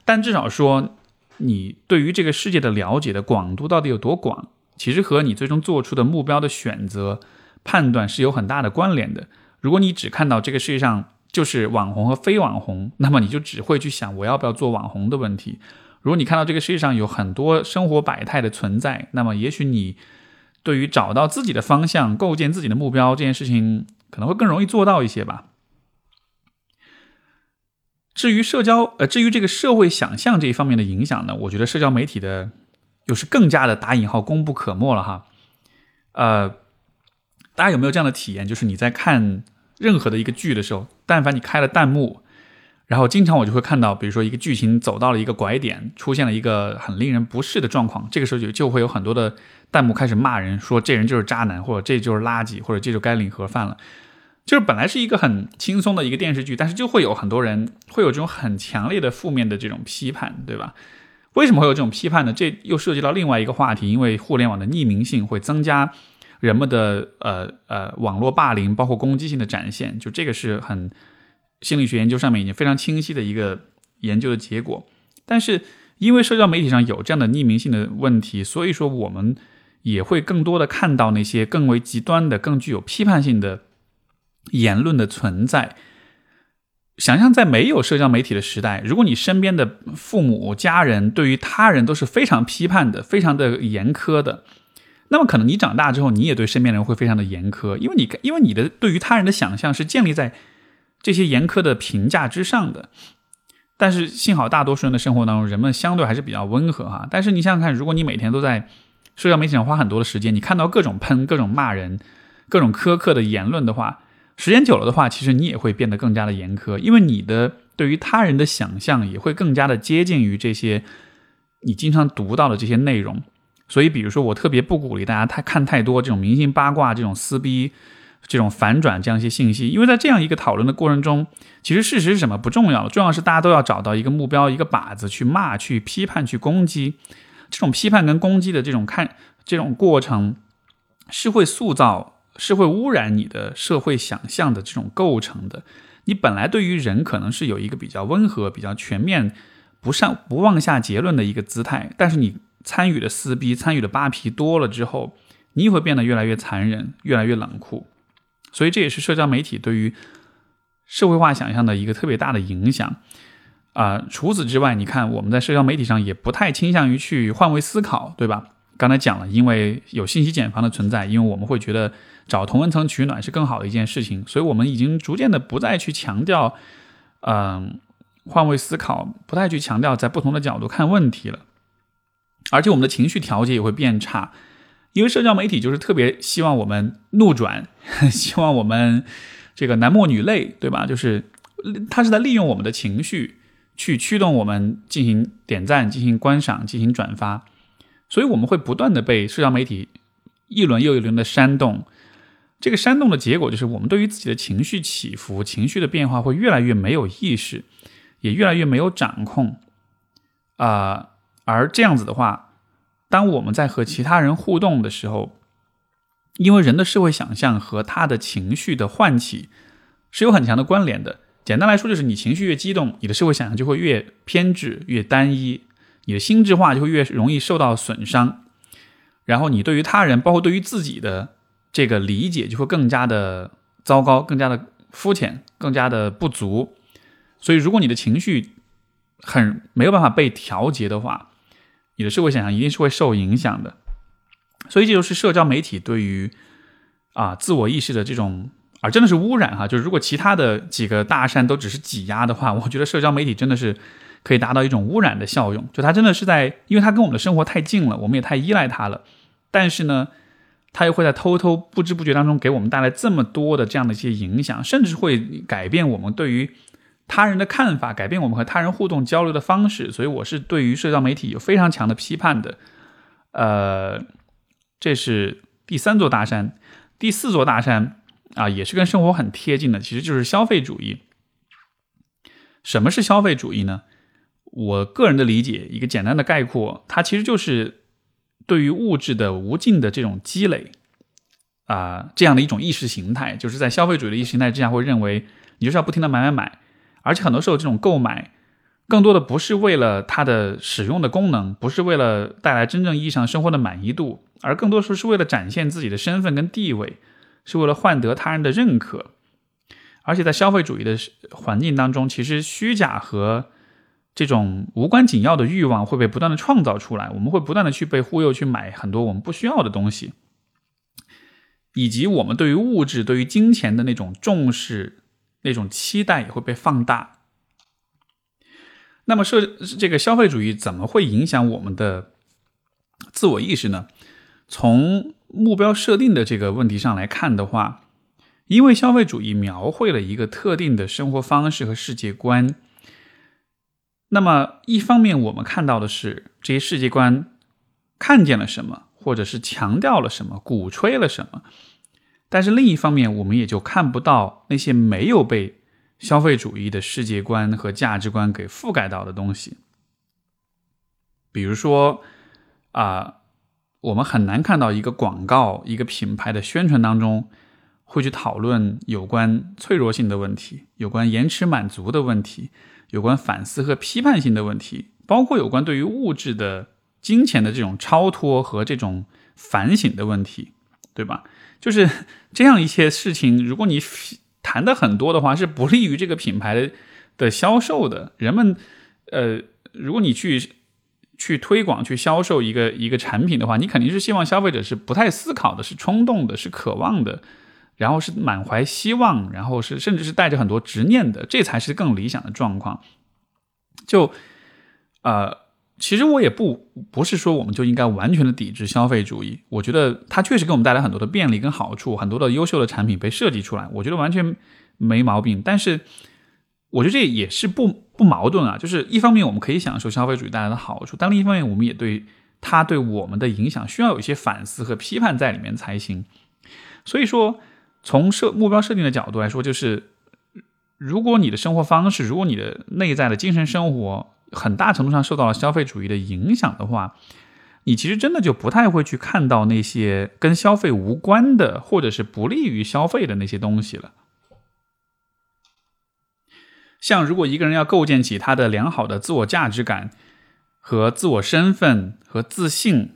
但至少说，你对于这个世界的了解的广度到底有多广，其实和你最终做出的目标的选择判断是有很大的关联的。如果你只看到这个世界上就是网红和非网红，那么你就只会去想我要不要做网红的问题。如果你看到这个世界上有很多生活百态的存在，那么也许你对于找到自己的方向、构建自己的目标这件事情可能会更容易做到一些吧。至于社交，呃，至于这个社会想象这一方面的影响呢，我觉得社交媒体的又是更加的打引号功不可没了哈。呃，大家有没有这样的体验？就是你在看任何的一个剧的时候，但凡你开了弹幕。然后经常我就会看到，比如说一个剧情走到了一个拐点，出现了一个很令人不适的状况，这个时候就就会有很多的弹幕开始骂人，说这人就是渣男，或者这就是垃圾，或者这就该领盒饭了。就是本来是一个很轻松的一个电视剧，但是就会有很多人会有这种很强烈的负面的这种批判，对吧？为什么会有这种批判呢？这又涉及到另外一个话题，因为互联网的匿名性会增加人们的呃呃网络霸凌，包括攻击性的展现，就这个是很。心理学研究上面已经非常清晰的一个研究的结果，但是因为社交媒体上有这样的匿名性的问题，所以说我们也会更多的看到那些更为极端的、更具有批判性的言论的存在。想象在没有社交媒体的时代，如果你身边的父母、家人对于他人都是非常批判的、非常的严苛的，那么可能你长大之后，你也对身边人会非常的严苛，因为你因为你的对于他人的想象是建立在。这些严苛的评价之上的，但是幸好大多数人的生活当中，人们相对还是比较温和哈。但是你想想看，如果你每天都在社交媒体上花很多的时间，你看到各种喷、各种骂人、各种苛刻的言论的话，时间久了的话，其实你也会变得更加的严苛，因为你的对于他人的想象也会更加的接近于这些你经常读到的这些内容。所以，比如说，我特别不鼓励大家太看太多这种明星八卦、这种撕逼。这种反转这样一些信息。因为在这样一个讨论的过程中，其实事实是什么不重要，重要是大家都要找到一个目标、一个靶子去骂、去批判、去攻击。这种批判跟攻击的这种看这种过程，是会塑造、是会污染你的社会想象的这种构成的。你本来对于人可能是有一个比较温和、比较全面、不上不妄下结论的一个姿态，但是你参与的撕逼、参与的扒皮多了之后，你也会变得越来越残忍、越来越冷酷。所以这也是社交媒体对于社会化想象的一个特别大的影响啊。除此之外，你看我们在社交媒体上也不太倾向于去换位思考，对吧？刚才讲了，因为有信息茧房的存在，因为我们会觉得。找同温层取暖是更好的一件事情，所以我们已经逐渐的不再去强调，嗯，换位思考，不太去强调在不同的角度看问题了，而且我们的情绪调节也会变差，因为社交媒体就是特别希望我们怒转，希望我们这个男默女泪，对吧？就是他是在利用我们的情绪去驱动我们进行点赞、进行观赏、进行转发，所以我们会不断的被社交媒体一轮又一轮的煽动。这个煽动的结果就是，我们对于自己的情绪起伏、情绪的变化会越来越没有意识，也越来越没有掌控。啊，而这样子的话，当我们在和其他人互动的时候，因为人的社会想象和他的情绪的唤起是有很强的关联的。简单来说，就是你情绪越激动，你的社会想象就会越偏执、越单一，你的心智化就会越容易受到损伤。然后，你对于他人，包括对于自己的。这个理解就会更加的糟糕，更加的肤浅，更加的不足。所以，如果你的情绪很没有办法被调节的话，你的社会想象一定是会受影响的。所以，这就是社交媒体对于啊自我意识的这种啊真的是污染哈。就是如果其他的几个大山都只是挤压的话，我觉得社交媒体真的是可以达到一种污染的效用。就它真的是在，因为它跟我们的生活太近了，我们也太依赖它了。但是呢？它又会在偷偷不知不觉当中给我们带来这么多的这样的一些影响，甚至会改变我们对于他人的看法，改变我们和他人互动交流的方式。所以我是对于社交媒体有非常强的批判的。呃，这是第三座大山，第四座大山啊，也是跟生活很贴近的，其实就是消费主义。什么是消费主义呢？我个人的理解，一个简单的概括，它其实就是。对于物质的无尽的这种积累，啊，这样的一种意识形态，就是在消费主义的意识形态之下，会认为你就是要不停的买买买，而且很多时候这种购买，更多的不是为了它的使用的功能，不是为了带来真正意义上生活的满意度，而更多时候是为了展现自己的身份跟地位，是为了换得他人的认可，而且在消费主义的环境当中，其实虚假和。这种无关紧要的欲望会被不断的创造出来，我们会不断的去被忽悠去买很多我们不需要的东西，以及我们对于物质、对于金钱的那种重视、那种期待也会被放大。那么，社这个消费主义怎么会影响我们的自我意识呢？从目标设定的这个问题上来看的话，因为消费主义描绘了一个特定的生活方式和世界观。那么，一方面我们看到的是这些世界观看见了什么，或者是强调了什么，鼓吹了什么；但是另一方面，我们也就看不到那些没有被消费主义的世界观和价值观给覆盖到的东西。比如说，啊，我们很难看到一个广告、一个品牌的宣传当中会去讨论有关脆弱性的问题，有关延迟满足的问题。有关反思和批判性的问题，包括有关对于物质的、金钱的这种超脱和这种反省的问题，对吧？就是这样一些事情，如果你谈的很多的话，是不利于这个品牌的销售的。人们，呃，如果你去去推广、去销售一个一个产品的话，你肯定是希望消费者是不太思考的，是冲动的，是渴望的。然后是满怀希望，然后是甚至是带着很多执念的，这才是更理想的状况。就，呃，其实我也不不是说我们就应该完全的抵制消费主义，我觉得它确实给我们带来很多的便利跟好处，很多的优秀的产品被设计出来，我觉得完全没毛病。但是，我觉得这也是不不矛盾啊。就是一方面我们可以享受消费主义带来的好处，但另一方面我们也对它对我们的影响需要有一些反思和批判在里面才行。所以说。从设目标设定的角度来说，就是如果你的生活方式，如果你的内在的精神生活很大程度上受到了消费主义的影响的话，你其实真的就不太会去看到那些跟消费无关的，或者是不利于消费的那些东西了。像如果一个人要构建起他的良好的自我价值感和自我身份和自信，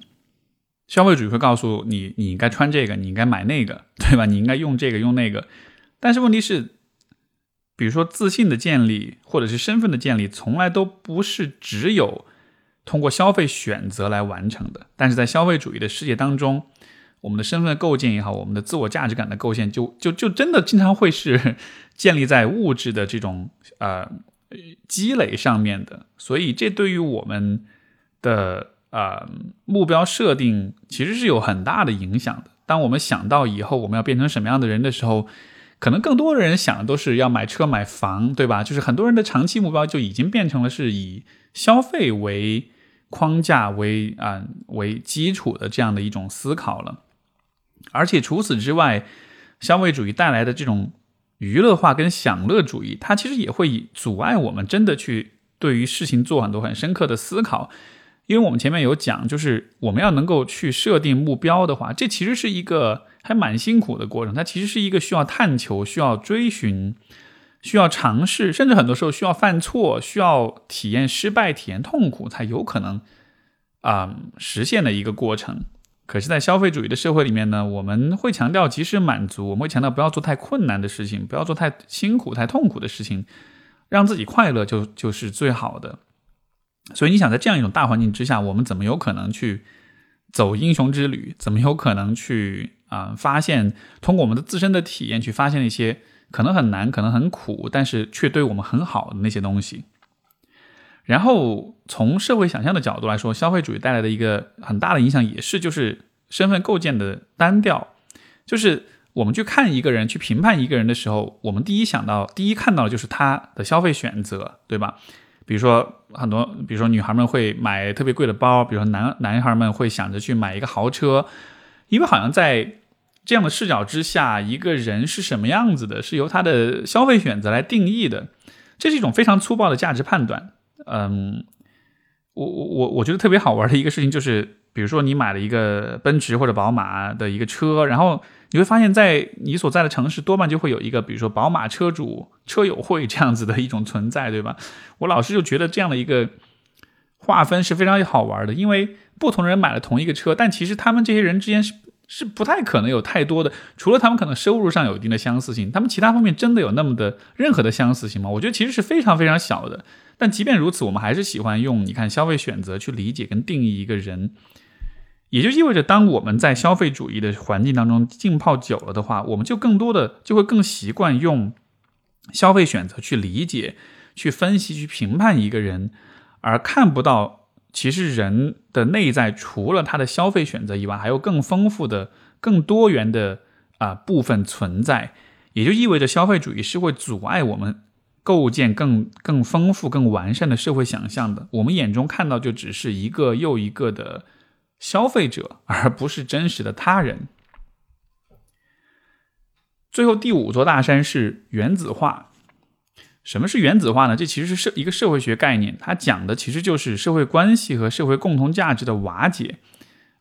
消费主义会告诉你，你应该穿这个，你应该买那个，对吧？你应该用这个用那个。但是问题是，比如说自信的建立或者是身份的建立，从来都不是只有通过消费选择来完成的。但是在消费主义的世界当中，我们的身份构建也好，我们的自我价值感的构建，就就就真的经常会是 建立在物质的这种呃积累上面的。所以这对于我们的呃目标设定其实是有很大的影响的。当我们想到以后我们要变成什么样的人的时候，可能更多的人想的都是要买车买房，对吧？就是很多人的长期目标就已经变成了是以消费为框架为啊为基础的这样的一种思考了。而且除此之外，消费主义带来的这种娱乐化跟享乐主义，它其实也会以阻碍我们真的去对于事情做很多很深刻的思考。因为我们前面有讲，就是我们要能够去设定目标的话，这其实是一个还蛮辛苦的过程。它其实是一个需要探求、需要追寻、需要尝试，甚至很多时候需要犯错、需要体验失败、体验痛苦，才有可能啊实现的一个过程。可是，在消费主义的社会里面呢，我们会强调及时满足，我们会强调不要做太困难的事情，不要做太辛苦、太痛苦的事情，让自己快乐就就是最好的。所以，你想在这样一种大环境之下，我们怎么有可能去走英雄之旅？怎么有可能去啊发现通过我们的自身的体验去发现那些可能很难、可能很苦，但是却对我们很好的那些东西？然后从社会想象的角度来说，消费主义带来的一个很大的影响也是，就是身份构建的单调。就是我们去看一个人、去评判一个人的时候，我们第一想到、第一看到的就是他的消费选择，对吧？比如说很多，比如说女孩们会买特别贵的包，比如说男男孩们会想着去买一个豪车，因为好像在这样的视角之下，一个人是什么样子的，是由他的消费选择来定义的。这是一种非常粗暴的价值判断。嗯，我我我我觉得特别好玩的一个事情就是，比如说你买了一个奔驰或者宝马的一个车，然后你会发现在你所在的城市多半就会有一个，比如说宝马车主车友会这样子的一种存在，对吧？我老是就觉得这样的一个划分是非常好玩的，因为不同人买了同一个车，但其实他们这些人之间是是不太可能有太多的，除了他们可能收入上有一定的相似性，他们其他方面真的有那么的任何的相似性吗？我觉得其实是非常非常小的。但即便如此，我们还是喜欢用你看消费选择去理解跟定义一个人，也就意味着，当我们在消费主义的环境当中浸泡久了的话，我们就更多的就会更习惯用消费选择去理解、去分析、去评判一个人，而看不到其实人的内在除了他的消费选择以外，还有更丰富的、更多元的啊部分存在，也就意味着消费主义是会阻碍我们。构建更更丰富、更完善的社会想象的，我们眼中看到就只是一个又一个的消费者，而不是真实的他人。最后第五座大山是原子化。什么是原子化呢？这其实是社一个社会学概念，它讲的其实就是社会关系和社会共同价值的瓦解。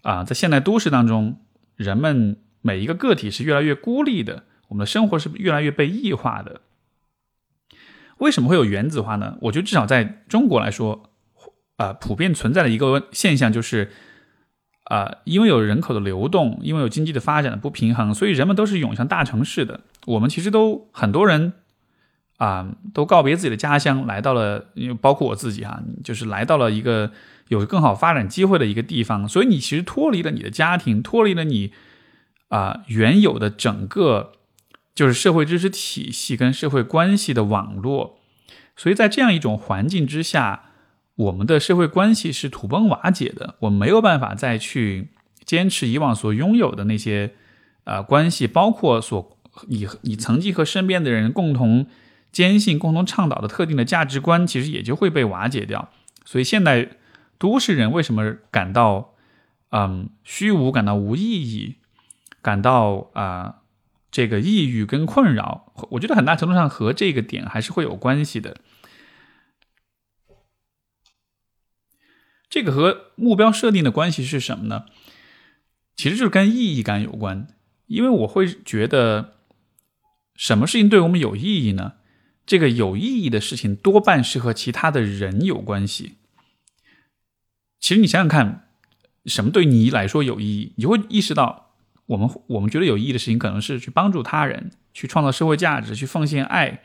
啊，在现代都市当中，人们每一个个体是越来越孤立的，我们的生活是越来越被异化的。为什么会有原子化呢？我觉得至少在中国来说，啊，普遍存在的一个现象就是，啊，因为有人口的流动，因为有经济的发展的不平衡，所以人们都是涌向大城市的。我们其实都很多人，啊，都告别自己的家乡，来到了，包括我自己哈，就是来到了一个有更好发展机会的一个地方。所以你其实脱离了你的家庭，脱离了你啊原有的整个。就是社会知识体系跟社会关系的网络，所以在这样一种环境之下，我们的社会关系是土崩瓦解的。我们没有办法再去坚持以往所拥有的那些呃关系，包括所你你曾经和身边的人共同坚信、共同倡导的特定的价值观，其实也就会被瓦解掉。所以现代都市人为什么感到嗯虚无、感到无意义、感到啊？这个抑郁跟困扰，我觉得很大程度上和这个点还是会有关系的。这个和目标设定的关系是什么呢？其实就是跟意义感有关，因为我会觉得，什么事情对我们有意义呢？这个有意义的事情多半是和其他的人有关系。其实你想想看，什么对你来说有意义？你会意识到，我们我们觉得有意义的事情，可能是去帮助他人，去创造社会价值，去奉献爱，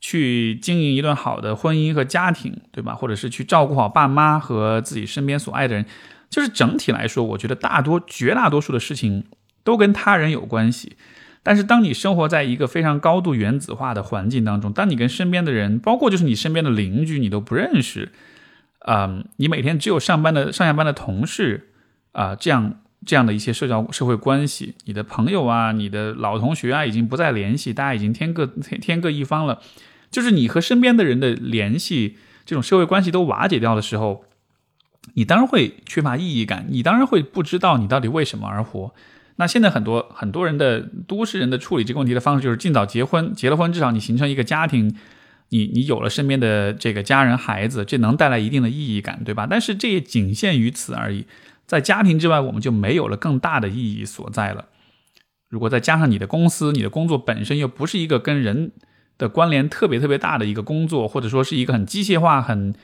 去经营一段好的婚姻和家庭，对吧？或者是去照顾好爸妈和自己身边所爱的人。就是整体来说，我觉得大多绝大多数的事情都跟他人有关系。但是，当你生活在一个非常高度原子化的环境当中，当你跟身边的人，包括就是你身边的邻居，你都不认识，啊，你每天只有上班的上下班的同事啊，这样这样的一些社交社会关系，你的朋友啊，你的老同学啊，已经不再联系，大家已经天各天天各一方了。就是你和身边的人的联系，这种社会关系都瓦解掉的时候。你当然会缺乏意义感，你当然会不知道你到底为什么而活。那现在很多很多人的都市人的处理这个问题的方式就是尽早结婚，结了婚至少你形成一个家庭，你你有了身边的这个家人孩子，这能带来一定的意义感，对吧？但是这也仅限于此而已，在家庭之外，我们就没有了更大的意义所在了。如果再加上你的公司，你的工作本身又不是一个跟人的关联特别特别大的一个工作，或者说是一个很机械化很。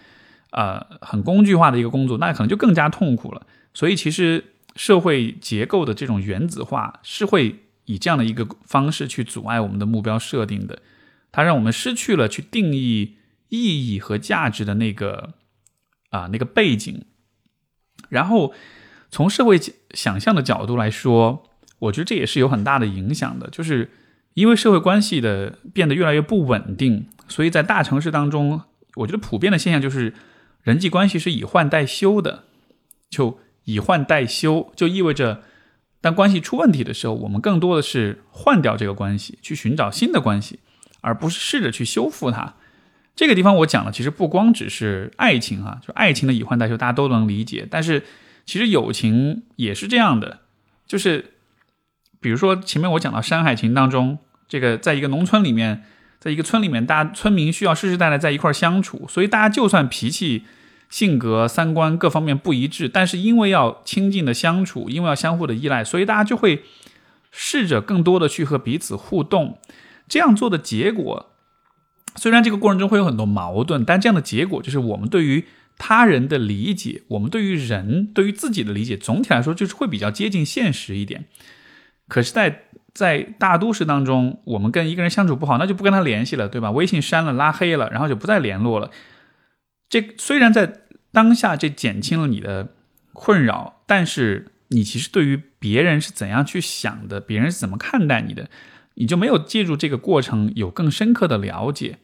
呃，很工具化的一个工作，那可能就更加痛苦了。所以，其实社会结构的这种原子化是会以这样的一个方式去阻碍我们的目标设定的。它让我们失去了去定义意义和价值的那个啊那个背景。然后，从社会想象的角度来说，我觉得这也是有很大的影响的。就是因为社会关系的变得越来越不稳定，所以在大城市当中，我觉得普遍的现象就是。人际关系是以换代修的，就以换代修，就意味着当关系出问题的时候，我们更多的是换掉这个关系，去寻找新的关系，而不是试着去修复它。这个地方我讲了，其实不光只是爱情哈，就爱情的以换代修，大家都能理解。但是其实友情也是这样的，就是比如说前面我讲到《山海情》当中，这个在一个农村里面。在一个村里面，大家村民需要世世代代在一块相处，所以大家就算脾气、性格、三观各方面不一致，但是因为要亲近的相处，因为要相互的依赖，所以大家就会试着更多的去和彼此互动。这样做的结果，虽然这个过程中会有很多矛盾，但这样的结果就是我们对于他人的理解，我们对于人、对于自己的理解，总体来说就是会比较接近现实一点。可是，在在大都市当中，我们跟一个人相处不好，那就不跟他联系了，对吧？微信删了、拉黑了，然后就不再联络了。这虽然在当下这减轻了你的困扰，但是你其实对于别人是怎样去想的，别人是怎么看待你的，你就没有借助这个过程有更深刻的了解。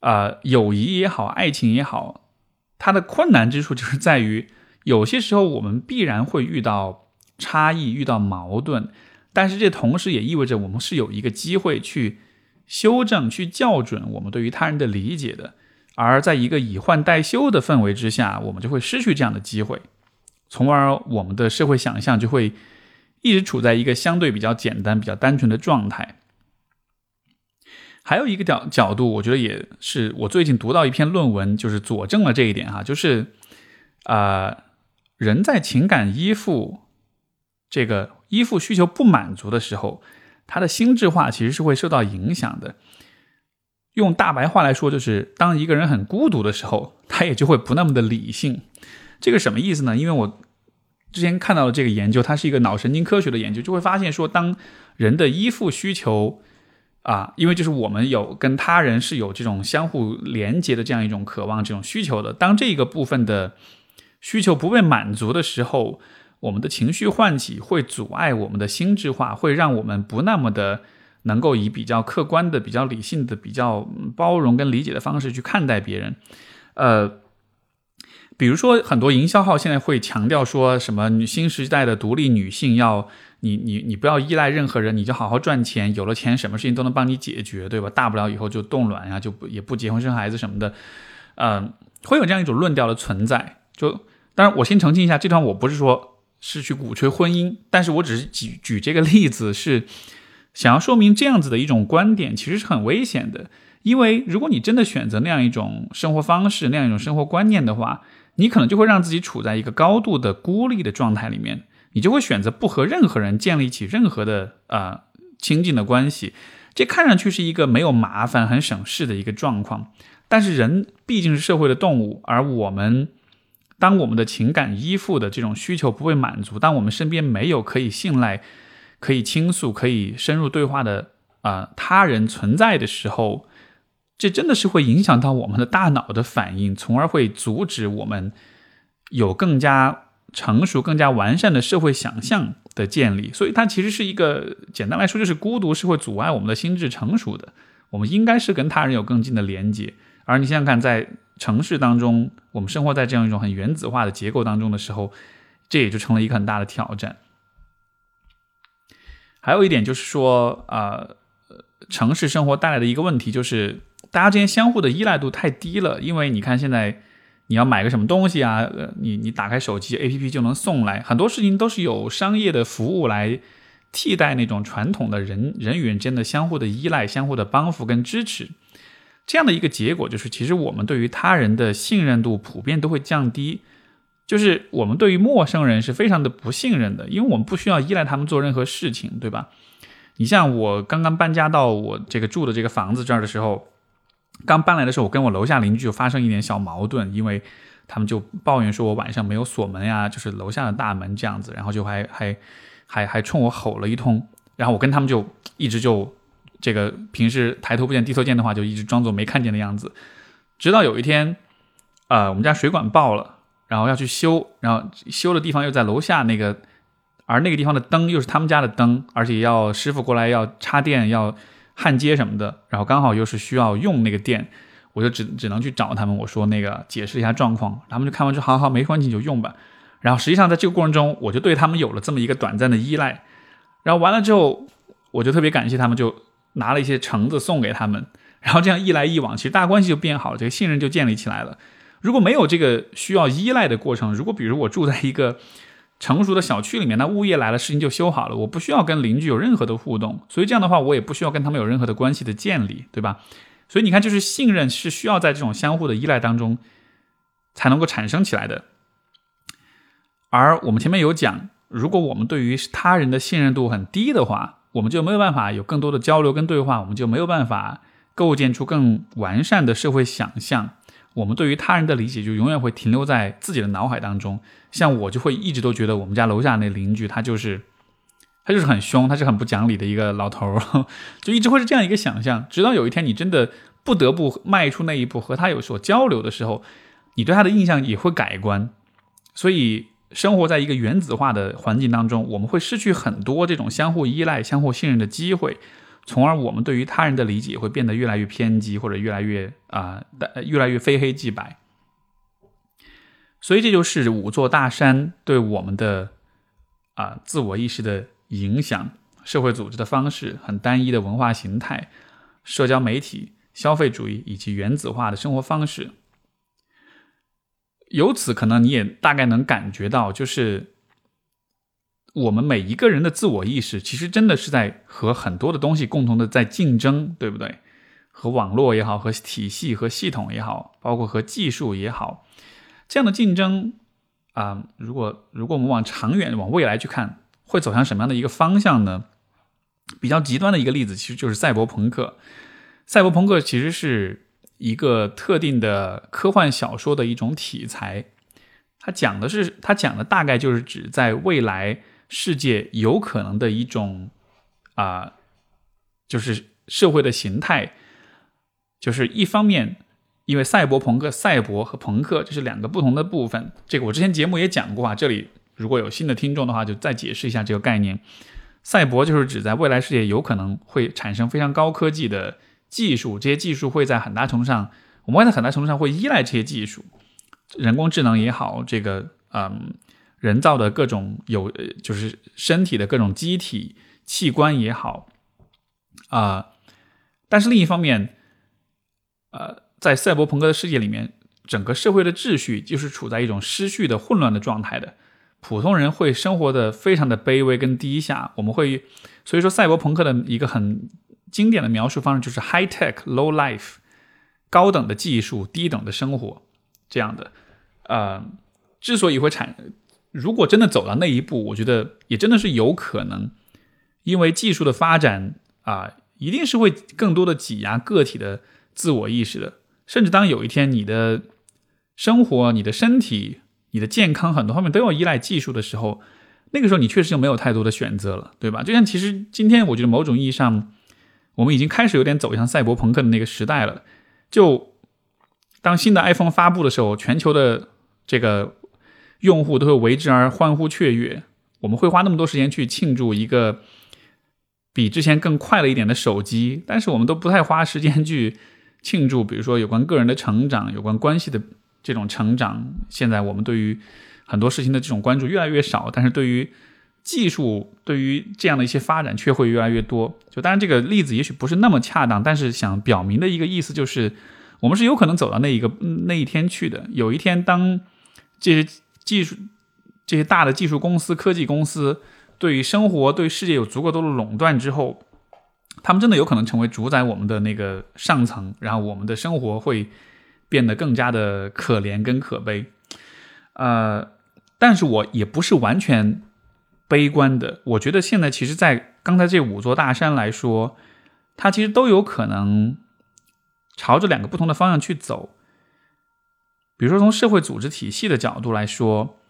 啊，友谊也好，爱情也好，它的困难之处就是在于，有些时候我们必然会遇到差异，遇到矛盾。但是这同时也意味着我们是有一个机会去修正、去校准我们对于他人的理解的，而在一个以换代修的氛围之下，我们就会失去这样的机会，从而我们的社会想象就会一直处在一个相对比较简单、比较单纯的状态。还有一个角角度，我觉得也是我最近读到一篇论文，就是佐证了这一点哈，就是啊，人在情感依附这个。依附需求不满足的时候，他的心智化其实是会受到影响的。用大白话来说，就是当一个人很孤独的时候，他也就会不那么的理性。这个什么意思呢？因为我之前看到的这个研究，它是一个脑神经科学的研究，就会发现说，当人的依附需求啊，因为就是我们有跟他人是有这种相互连接的这样一种渴望、这种需求的，当这个部分的需求不被满足的时候。我们的情绪唤起会阻碍我们的心智化，会让我们不那么的能够以比较客观的、比较理性的、比较包容跟理解的方式去看待别人。呃，比如说很多营销号现在会强调说什么“新时代的独立女性要你你你不要依赖任何人，你就好好赚钱，有了钱什么事情都能帮你解决，对吧？大不了以后就冻卵呀，就不也不结婚生孩子什么的。嗯，会有这样一种论调的存在。就当然，我先澄清一下，这段我不是说。是去鼓吹婚姻，但是我只是举举这个例子，是想要说明这样子的一种观点，其实是很危险的。因为如果你真的选择那样一种生活方式、那样一种生活观念的话，你可能就会让自己处在一个高度的孤立的状态里面，你就会选择不和任何人建立起任何的呃亲近的关系。这看上去是一个没有麻烦、很省事的一个状况，但是人毕竟是社会的动物，而我们。当我们的情感依附的这种需求不被满足，当我们身边没有可以信赖、可以倾诉、可以深入对话的啊他人存在的时候，这真的是会影响到我们的大脑的反应，从而会阻止我们有更加成熟、更加完善的社会想象的建立。所以，它其实是一个简单来说，就是孤独是会阻碍我们的心智成熟的。我们应该是跟他人有更近的连接。而你想想看，在城市当中，我们生活在这样一种很原子化的结构当中的时候，这也就成了一个很大的挑战。还有一点就是说，啊，城市生活带来的一个问题就是，大家之间相互的依赖度太低了。因为你看，现在你要买个什么东西啊，呃，你你打开手机 APP 就能送来，很多事情都是有商业的服务来替代那种传统的人人与人间的相互的依赖、相互的帮扶跟支持。这样的一个结果就是，其实我们对于他人的信任度普遍都会降低，就是我们对于陌生人是非常的不信任的，因为我们不需要依赖他们做任何事情，对吧？你像我刚刚搬家到我这个住的这个房子这儿的时候，刚搬来的时候，我跟我楼下邻居就发生一点小矛盾，因为他们就抱怨说我晚上没有锁门呀，就是楼下的大门这样子，然后就还还还还冲我吼了一通，然后我跟他们就一直就。这个平时抬头不见低头见的话，就一直装作没看见的样子，直到有一天，呃，我们家水管爆了，然后要去修，然后修的地方又在楼下那个，而那个地方的灯又是他们家的灯，而且要师傅过来要插电要焊接什么的，然后刚好又是需要用那个电，我就只只能去找他们，我说那个解释一下状况，他们就看完之后，好好没关系就用吧。然后实际上在这个过程中，我就对他们有了这么一个短暂的依赖，然后完了之后，我就特别感谢他们就。拿了一些橙子送给他们，然后这样一来一往，其实大关系就变好了，这个信任就建立起来了。如果没有这个需要依赖的过程，如果比如我住在一个成熟的小区里面，那物业来了，事情就修好了，我不需要跟邻居有任何的互动，所以这样的话，我也不需要跟他们有任何的关系的建立，对吧？所以你看，就是信任是需要在这种相互的依赖当中才能够产生起来的。而我们前面有讲，如果我们对于他人的信任度很低的话，我们就没有办法有更多的交流跟对话，我们就没有办法构建出更完善的社会想象。我们对于他人的理解就永远会停留在自己的脑海当中。像我就会一直都觉得我们家楼下那邻居他就是他就是很凶，他是很不讲理的一个老头儿，就一直会是这样一个想象。直到有一天你真的不得不迈出那一步和他有所交流的时候，你对他的印象也会改观。所以。生活在一个原子化的环境当中，我们会失去很多这种相互依赖、相互信任的机会，从而我们对于他人的理解会变得越来越偏激，或者越来越啊，越来越非黑即白。所以这就是五座大山对我们的啊自我意识的影响：社会组织的方式、很单一的文化形态、社交媒体、消费主义以及原子化的生活方式。由此，可能你也大概能感觉到，就是我们每一个人的自我意识，其实真的是在和很多的东西共同的在竞争，对不对？和网络也好，和体系和系统也好，包括和技术也好，这样的竞争啊，如果如果我们往长远、往未来去看，会走向什么样的一个方向呢？比较极端的一个例子，其实就是赛博朋克。赛博朋克其实是。一个特定的科幻小说的一种题材，它讲的是，它讲的大概就是指在未来世界有可能的一种啊，就是社会的形态，就是一方面，因为赛博朋克、赛博和朋克这是两个不同的部分，这个我之前节目也讲过啊，这里如果有新的听众的话，就再解释一下这个概念。赛博就是指在未来世界有可能会产生非常高科技的。技术这些技术会在很大程度上，我们会在很大程度上会依赖这些技术，人工智能也好，这个嗯，人造的各种有就是身体的各种机体器官也好，啊，但是另一方面，呃，在赛博朋克的世界里面，整个社会的秩序就是处在一种失序的混乱的状态的，普通人会生活的非常的卑微跟低下。我们会，所以说赛博朋克的一个很经典的描述方式就是 high tech low life，高等的技术，低等的生活这样的。呃，之所以会产，如果真的走到那一步，我觉得也真的是有可能，因为技术的发展啊，一定是会更多的挤压个体的自我意识的。甚至当有一天你的生活、你的身体、你的健康很多方面都要依赖技术的时候，那个时候你确实就没有太多的选择了，对吧？就像其实今天，我觉得某种意义上，我们已经开始有点走向赛博朋克的那个时代了。就当新的 iPhone 发布的时候，全球的这个用户都会为之而欢呼雀跃。我们会花那么多时间去庆祝一个比之前更快了一点的手机，但是我们都不太花时间去。庆祝，比如说有关个人的成长、有关关系的这种成长。现在我们对于很多事情的这种关注越来越少，但是对于技术、对于这样的一些发展却会越来越多。就当然这个例子也许不是那么恰当，但是想表明的一个意思就是，我们是有可能走到那一个那一天去的。有一天，当这些技术、这些大的技术公司、科技公司对于生活、对世界有足够多的垄断之后。他们真的有可能成为主宰我们的那个上层，然后我们的生活会变得更加的可怜跟可悲。呃，但是我也不是完全悲观的。我觉得现在其实，在刚才这五座大山来说，它其实都有可能朝着两个不同的方向去走。比如说，从社会组织体系的角度来说，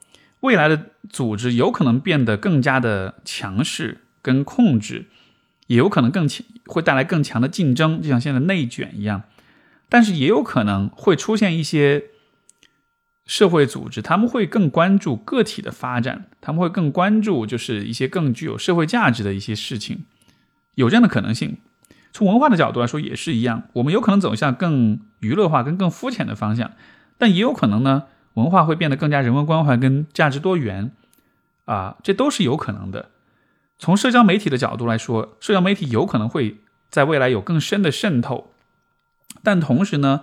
未来的组织有可能变得更加的强势跟控制。也有可能更强，会带来更强的竞争，就像现在内卷一样。但是也有可能会出现一些社会组织，他们会更关注个体的发展，他们会更关注就是一些更具有社会价值的一些事情，有这样的可能性。从文化的角度来说也是一样，我们有可能走向更娱乐化、跟更肤浅的方向，但也有可能呢，文化会变得更加人文关怀跟价值多元，啊，这都是有可能的。从社交媒体的角度来说，社交媒体有可能会在未来有更深的渗透，但同时呢，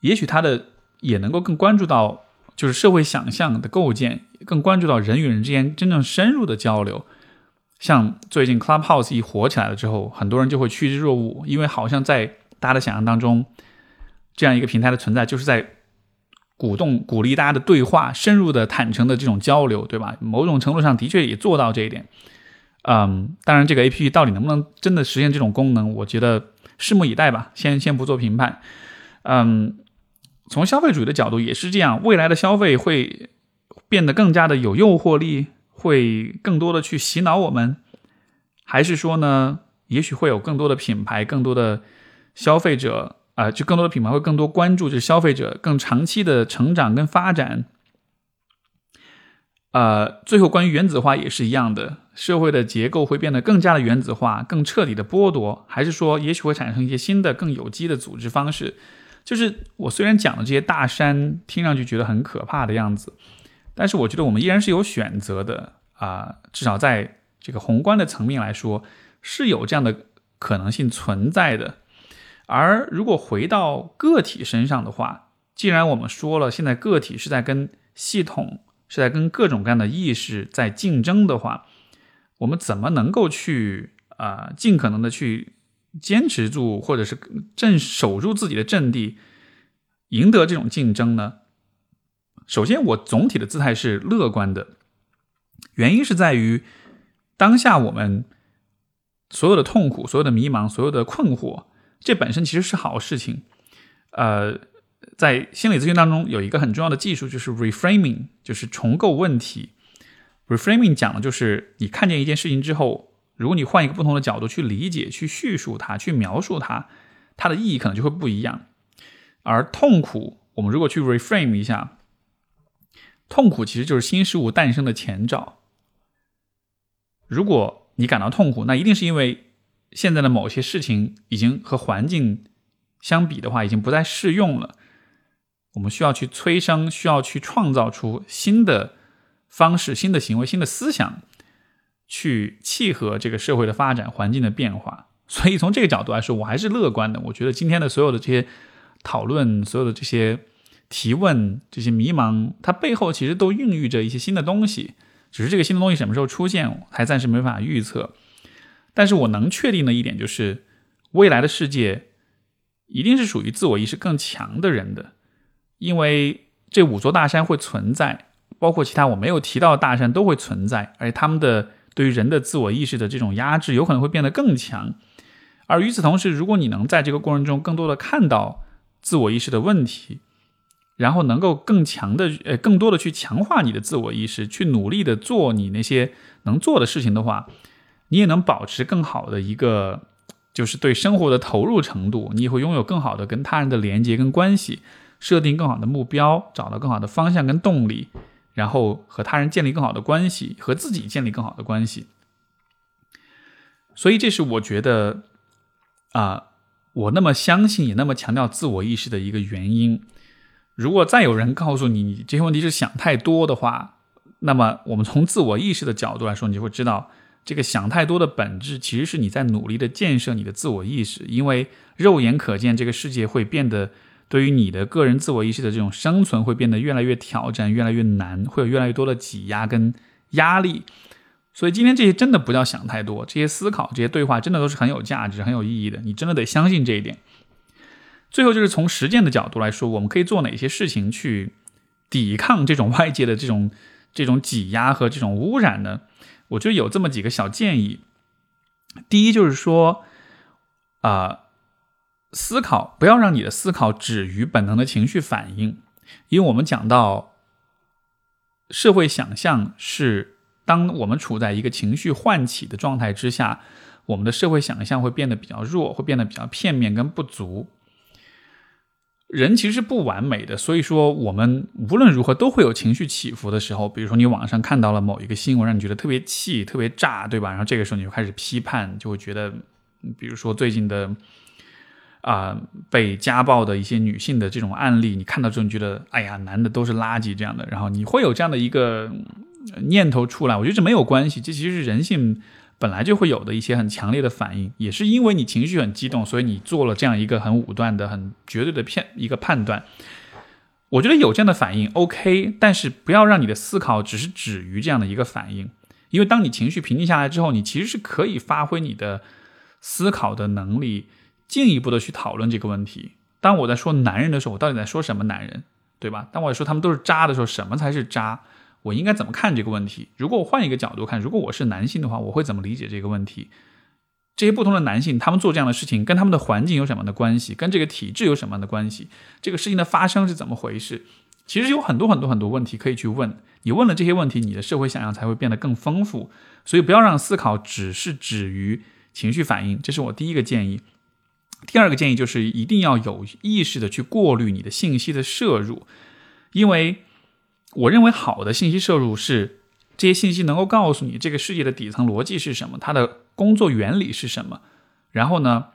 也许它的也能够更关注到就是社会想象的构建，更关注到人与人之间真正深入的交流。像最近 Clubhouse 一火起来了之后，很多人就会趋之若鹜，因为好像在大家的想象当中，这样一个平台的存在就是在鼓动、鼓励大家的对话、深入的、坦诚的这种交流，对吧？某种程度上的确也做到这一点。嗯，当然，这个 A P P 到底能不能真的实现这种功能，我觉得拭目以待吧。先先不做评判。嗯，从消费主义的角度也是这样，未来的消费会变得更加的有诱惑力，会更多的去洗脑我们，还是说呢，也许会有更多的品牌，更多的消费者啊，就更多的品牌会更多关注，就是消费者更长期的成长跟发展。呃，最后关于原子化也是一样的，社会的结构会变得更加的原子化，更彻底的剥夺，还是说也许会产生一些新的更有机的组织方式？就是我虽然讲的这些大山听上去觉得很可怕的样子，但是我觉得我们依然是有选择的啊，至少在这个宏观的层面来说是有这样的可能性存在的。而如果回到个体身上的话，既然我们说了，现在个体是在跟系统。是在跟各种各样的意识在竞争的话，我们怎么能够去啊尽可能的去坚持住，或者是镇守住自己的阵地，赢得这种竞争呢？首先，我总体的姿态是乐观的，原因是在于当下我们所有的痛苦、所有的迷茫、所有的困惑，这本身其实是好事情，呃。在心理咨询当中，有一个很重要的技术，就是 reframing，就是重构问题。reframing 讲的就是你看见一件事情之后，如果你换一个不同的角度去理解、去叙述它、去描述它，它的意义可能就会不一样。而痛苦，我们如果去 reframe 一下，痛苦其实就是新事物诞生的前兆。如果你感到痛苦，那一定是因为现在的某些事情已经和环境相比的话，已经不再适用了。我们需要去催生，需要去创造出新的方式、新的行为、新的思想，去契合这个社会的发展、环境的变化。所以从这个角度来说，我还是乐观的。我觉得今天的所有的这些讨论，所有的这些提问、这些迷茫，它背后其实都孕育着一些新的东西，只是这个新的东西什么时候出现，还暂时没法预测。但是我能确定的一点就是，未来的世界一定是属于自我意识更强的人的，因为这五座大山会存在，包括其他我没有提到的大山都会存在，而且他们的对于人的自我意识的这种压制，有可能会变得更强。而与此同时，如果你能在这个过程中更多的看到自我意识的问题，然后能够更强的呃更多的去强化你的自我意识，去努力的做你那些能做的事情的话，你也能保持更好的一个就是对生活的投入程度，你也会拥有更好的跟他人的连接跟关系，设定更好的目标，找到更好的方向跟动力，然后和他人建立更好的关系，和自己建立更好的关系。所以这是我觉得。啊，我那么相信，也那么强调自我意识的一个原因。如果再有人告诉你，你这些问题是想太多的话，那么我们从自我意识的角度来说，你就会知道，这个想太多的本质其实是你在努力的建设你的自我意识。因为肉眼可见，这个世界会变得对于你的个人自我意识的这种生存会变得越来越挑战，越来越难，会有越来越多的挤压跟压力。所以今天这些真的不要想太多，这些思考、这些对话真的都是很有价值、很有意义的。你真的得相信这一点。最后就是从实践的角度来说，我们可以做哪些事情去抵抗这种外界的这种这种挤压和这种污染呢？我就有这么几个小建议。第一就是说，啊，思考不要让你的思考止于本能的情绪反应，因为我们讲到社会想象是。当我们处在一个情绪唤起的状态之下，我们的社会想象会变得比较弱，会变得比较片面跟不足。人其实是不完美的，所以说我们无论如何都会有情绪起伏的时候。比如说你网上看到了某一个新闻，让你觉得特别气、特别炸，对吧？然后这个时候你就开始批判，就会觉得，比如说最近的啊被家暴的一些女性的这种案例，你看到之后你觉得，哎呀，男的都是垃圾这样的，然后你会有这样的一个。念头出来，我觉得这没有关系，这其实是人性本来就会有的一些很强烈的反应，也是因为你情绪很激动，所以你做了这样一个很武断的、很绝对的片一个判断。我觉得有这样的反应 OK，但是不要让你的思考只是止于这样的一个反应，因为当你情绪平静下来之后，你其实是可以发挥你的思考的能力，进一步的去讨论这个问题。当我在说男人的时候，我到底在说什么男人，对吧？当我说他们都是渣的时候，什么才是渣？我应该怎么看这个问题？如果我换一个角度看，如果我是男性的话，我会怎么理解这个问题？这些不同的男性，他们做这样的事情，跟他们的环境有什么样的关系？跟这个体制有什么样的关系？这个事情的发生是怎么回事？其实有很多很多很多问题可以去问。你问了这些问题，你的社会想象才会变得更丰富。所以不要让思考只是止于情绪反应，这是我第一个建议。第二个建议就是一定要有意识的去过滤你的信息的摄入，因为。我认为好的信息摄入是这些信息能够告诉你这个世界的底层逻辑是什么，它的工作原理是什么。然后呢，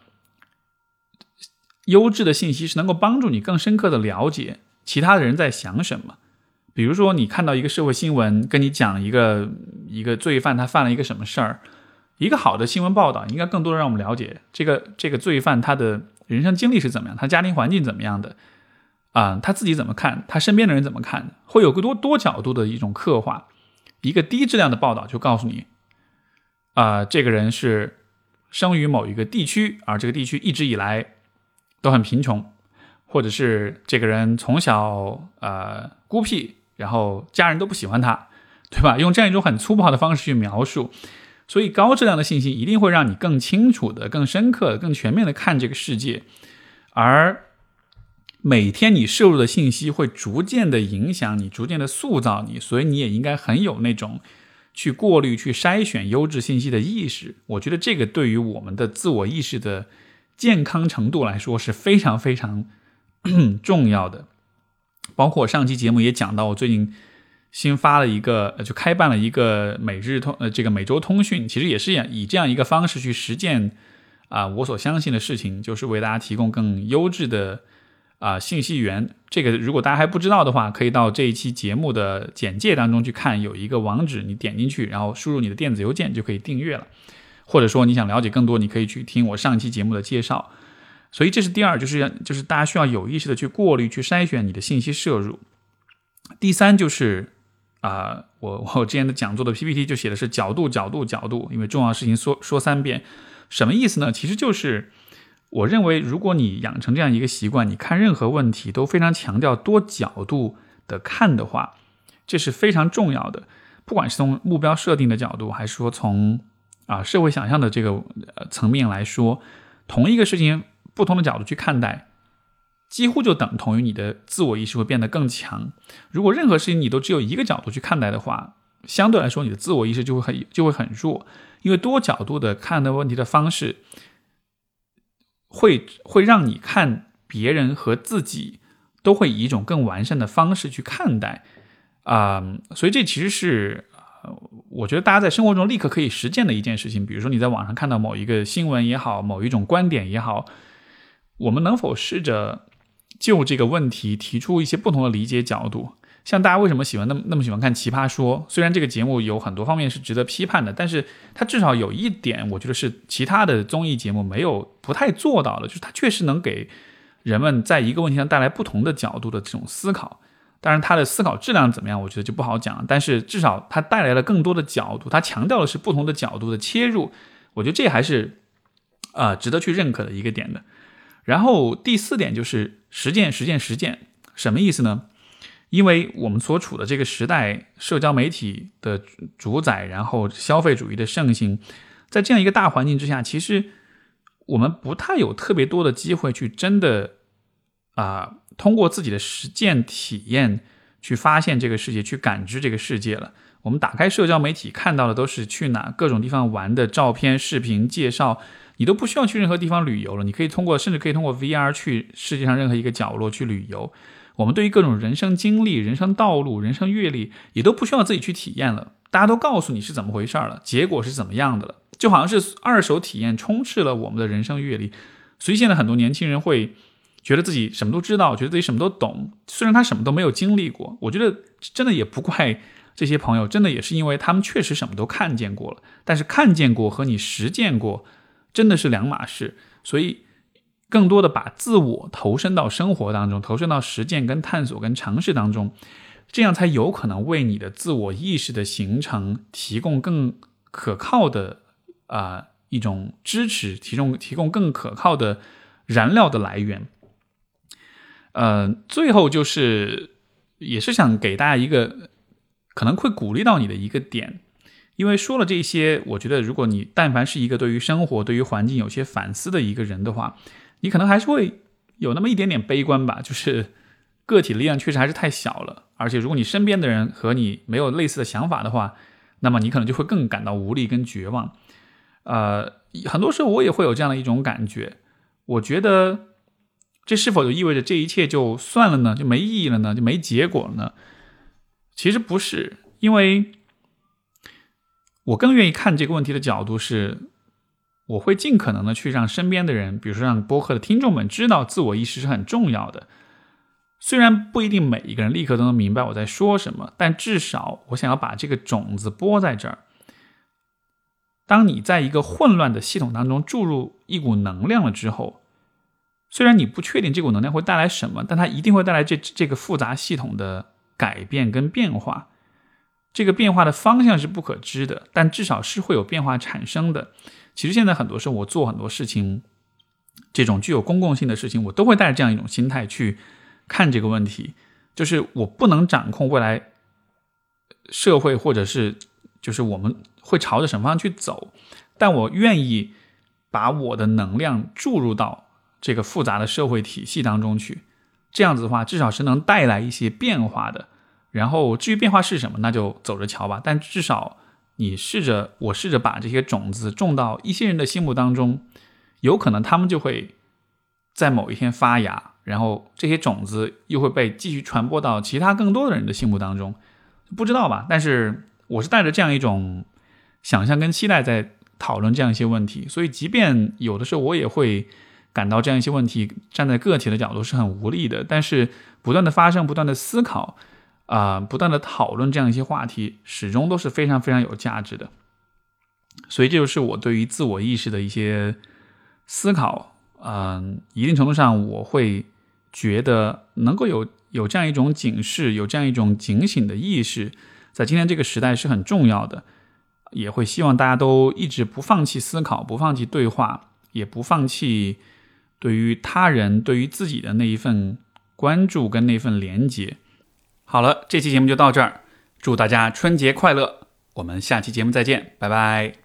优质的信息是能够帮助你更深刻的了解其他的人在想什么。比如说，你看到一个社会新闻，跟你讲一个一个罪犯他犯了一个什么事儿，一个好的新闻报道应该更多的让我们了解这个这个罪犯他的人生经历是怎么样，他家庭环境怎么样的。啊，他自己怎么看？他身边的人怎么看？会有个多多角度的一种刻画。一个低质量的报道就告诉你，啊，这个人是生于某一个地区，而这个地区一直以来都很贫穷，或者是这个人从小呃孤僻，然后家人都不喜欢他，对吧？用这样一种很粗暴的方式去描述。所以，高质量的信息一定会让你更清楚的、更深刻的、更全面的看这个世界，而。每天你摄入的信息会逐渐的影响你，逐渐的塑造你，所以你也应该很有那种去过滤、去筛选优质信息的意识。我觉得这个对于我们的自我意识的健康程度来说是非常非常 重要的。包括上期节目也讲到，我最近新发了一个，就开办了一个每日通呃这个每周通讯，其实也是以这样一个方式去实践啊我所相信的事情，就是为大家提供更优质的。啊，信息源这个，如果大家还不知道的话，可以到这一期节目的简介当中去看，有一个网址，你点进去，然后输入你的电子邮件就可以订阅了。或者说你想了解更多，你可以去听我上期节目的介绍。所以这是第二，就是就是大家需要有意识的去过滤、去筛选你的信息摄入。第三就是啊，我我之前的讲座的 PPT 就写的是角度、角度、角度，因为重要事情说说三遍，什么意思呢？其实就是我认为，如果你养成这样一个习惯，你看任何问题都非常强调多角度的看的话，这是非常重要的。不管是从目标设定的角度，还是说从啊社会想象的这个层面来说，同一个事情不同的角度去看待，几乎就等同于你的自我意识会变得更强。如果任何事情你都只有一个角度去看待的话，相对来说你的自我意识就会很就会很弱，因为多角度的看的问题的方式，会会让你看别人和自己都会以一种更完善的方式去看待。啊，所以这其实是，我觉得大家在生活中立刻可以实践的一件事情。比如说你在网上看到某一个新闻也好，某一种观点也好，我们能否试着就这个问题提出一些不同的理解角度？像大家为什么喜欢那么那么喜欢看《奇葩说》？虽然这个节目有很多方面是值得批判的，但是它至少有一点，我觉得是其他的综艺节目没有不太做到的，就是它确实能给人们在一个问题上带来不同的角度的这种思考。当然，他的思考质量怎么样，我觉得就不好讲。但是至少他带来了更多的角度，他强调的是不同的角度的切入，我觉得这还是啊值得去认可的一个点的。然后第四点就是实践，实践，实践，什么意思呢？因为我们所处的这个时代，社交媒体的主宰，然后消费主义的盛行，在这样一个大环境之下，其实我们不太有特别多的机会去真的啊。通过自己的实践体验去发现这个世界，去感知这个世界了。我们打开社交媒体看到的都是去哪各种地方玩的照片、视频介绍，你都不需要去任何地方旅游了。你可以通过，甚至可以通过 VR 去世界上任何一个角落去旅游。我们对于各种人生经历、人生道路、人生阅历，也都不需要自己去体验了。大家都告诉你是怎么回事了，结果是怎么样的了，就好像是二手体验充斥了我们的人生阅历。所以现在很多年轻人会。觉得自己什么都知道，觉得自己什么都懂，虽然他什么都没有经历过。我觉得真的也不怪这些朋友，真的也是因为他们确实什么都看见过了。但是看见过和你实践过真的是两码事，所以更多的把自我投身到生活当中，投身到实践、跟探索、跟尝试当中，这样才有可能为你的自我意识的形成提供更可靠的啊一种支持，提供提供更可靠的燃料的来源。呃，最后就是，也是想给大家一个可能会鼓励到你的一个点，因为说了这些，我觉得如果你但凡是一个对于生活、对于环境有些反思的一个人的话，你可能还是会有那么一点点悲观吧。就是个体力量确实还是太小了，而且如果你身边的人和你没有类似的想法的话，那么你可能就会更感到无力跟绝望。呃，很多时候我也会有这样的一种感觉，我觉得。这是否就意味着这一切就算了呢？就没意义了呢？就没结果了呢？其实不是，因为我更愿意看这个问题的角度是，我会尽可能的去让身边的人，比如说让播客的听众们知道，自我意识是很重要的。虽然不一定每一个人立刻都能明白我在说什么，但至少我想要把这个种子播在这儿。当你在一个混乱的系统当中注入一股能量了之后。虽然你不确定这股能量会带来什么，但它一定会带来这这个复杂系统的改变跟变化。这个变化的方向是不可知的，但至少是会有变化产生的。其实现在很多时候我做很多事情，这种具有公共性的事情，我都会带着这样一种心态去看这个问题，就是我不能掌控未来社会或者是就是我们会朝着什么方向去走，但我愿意把我的能量注入到。这个复杂的社会体系当中去，这样子的话，至少是能带来一些变化的。然后至于变化是什么，那就走着瞧吧。但至少你试着，我试着把这些种子种到一些人的心目当中，有可能他们就会在某一天发芽，然后这些种子又会被继续传播到其他更多的人的心目当中，不知道吧？但是我是带着这样一种想象跟期待在讨论这样一些问题，所以即便有的时候我也会。感到这样一些问题，站在个体的角度是很无力的。但是不断的发生、不断的思考，啊，不断的讨论这样一些话题，始终都是非常非常有价值的。所以这就是我对于自我意识的一些思考嗯，一定程度上我会觉得能够有有这样一种警示，有这样一种警醒的意识，在今天这个时代是很重要的。也会希望大家都一直不放弃思考，不放弃对话，也不放弃对于他人、对于自己的那一份关注跟那份连接。好了，这期节目就到这儿，祝大家春节快乐！我们下期节目再见，拜拜。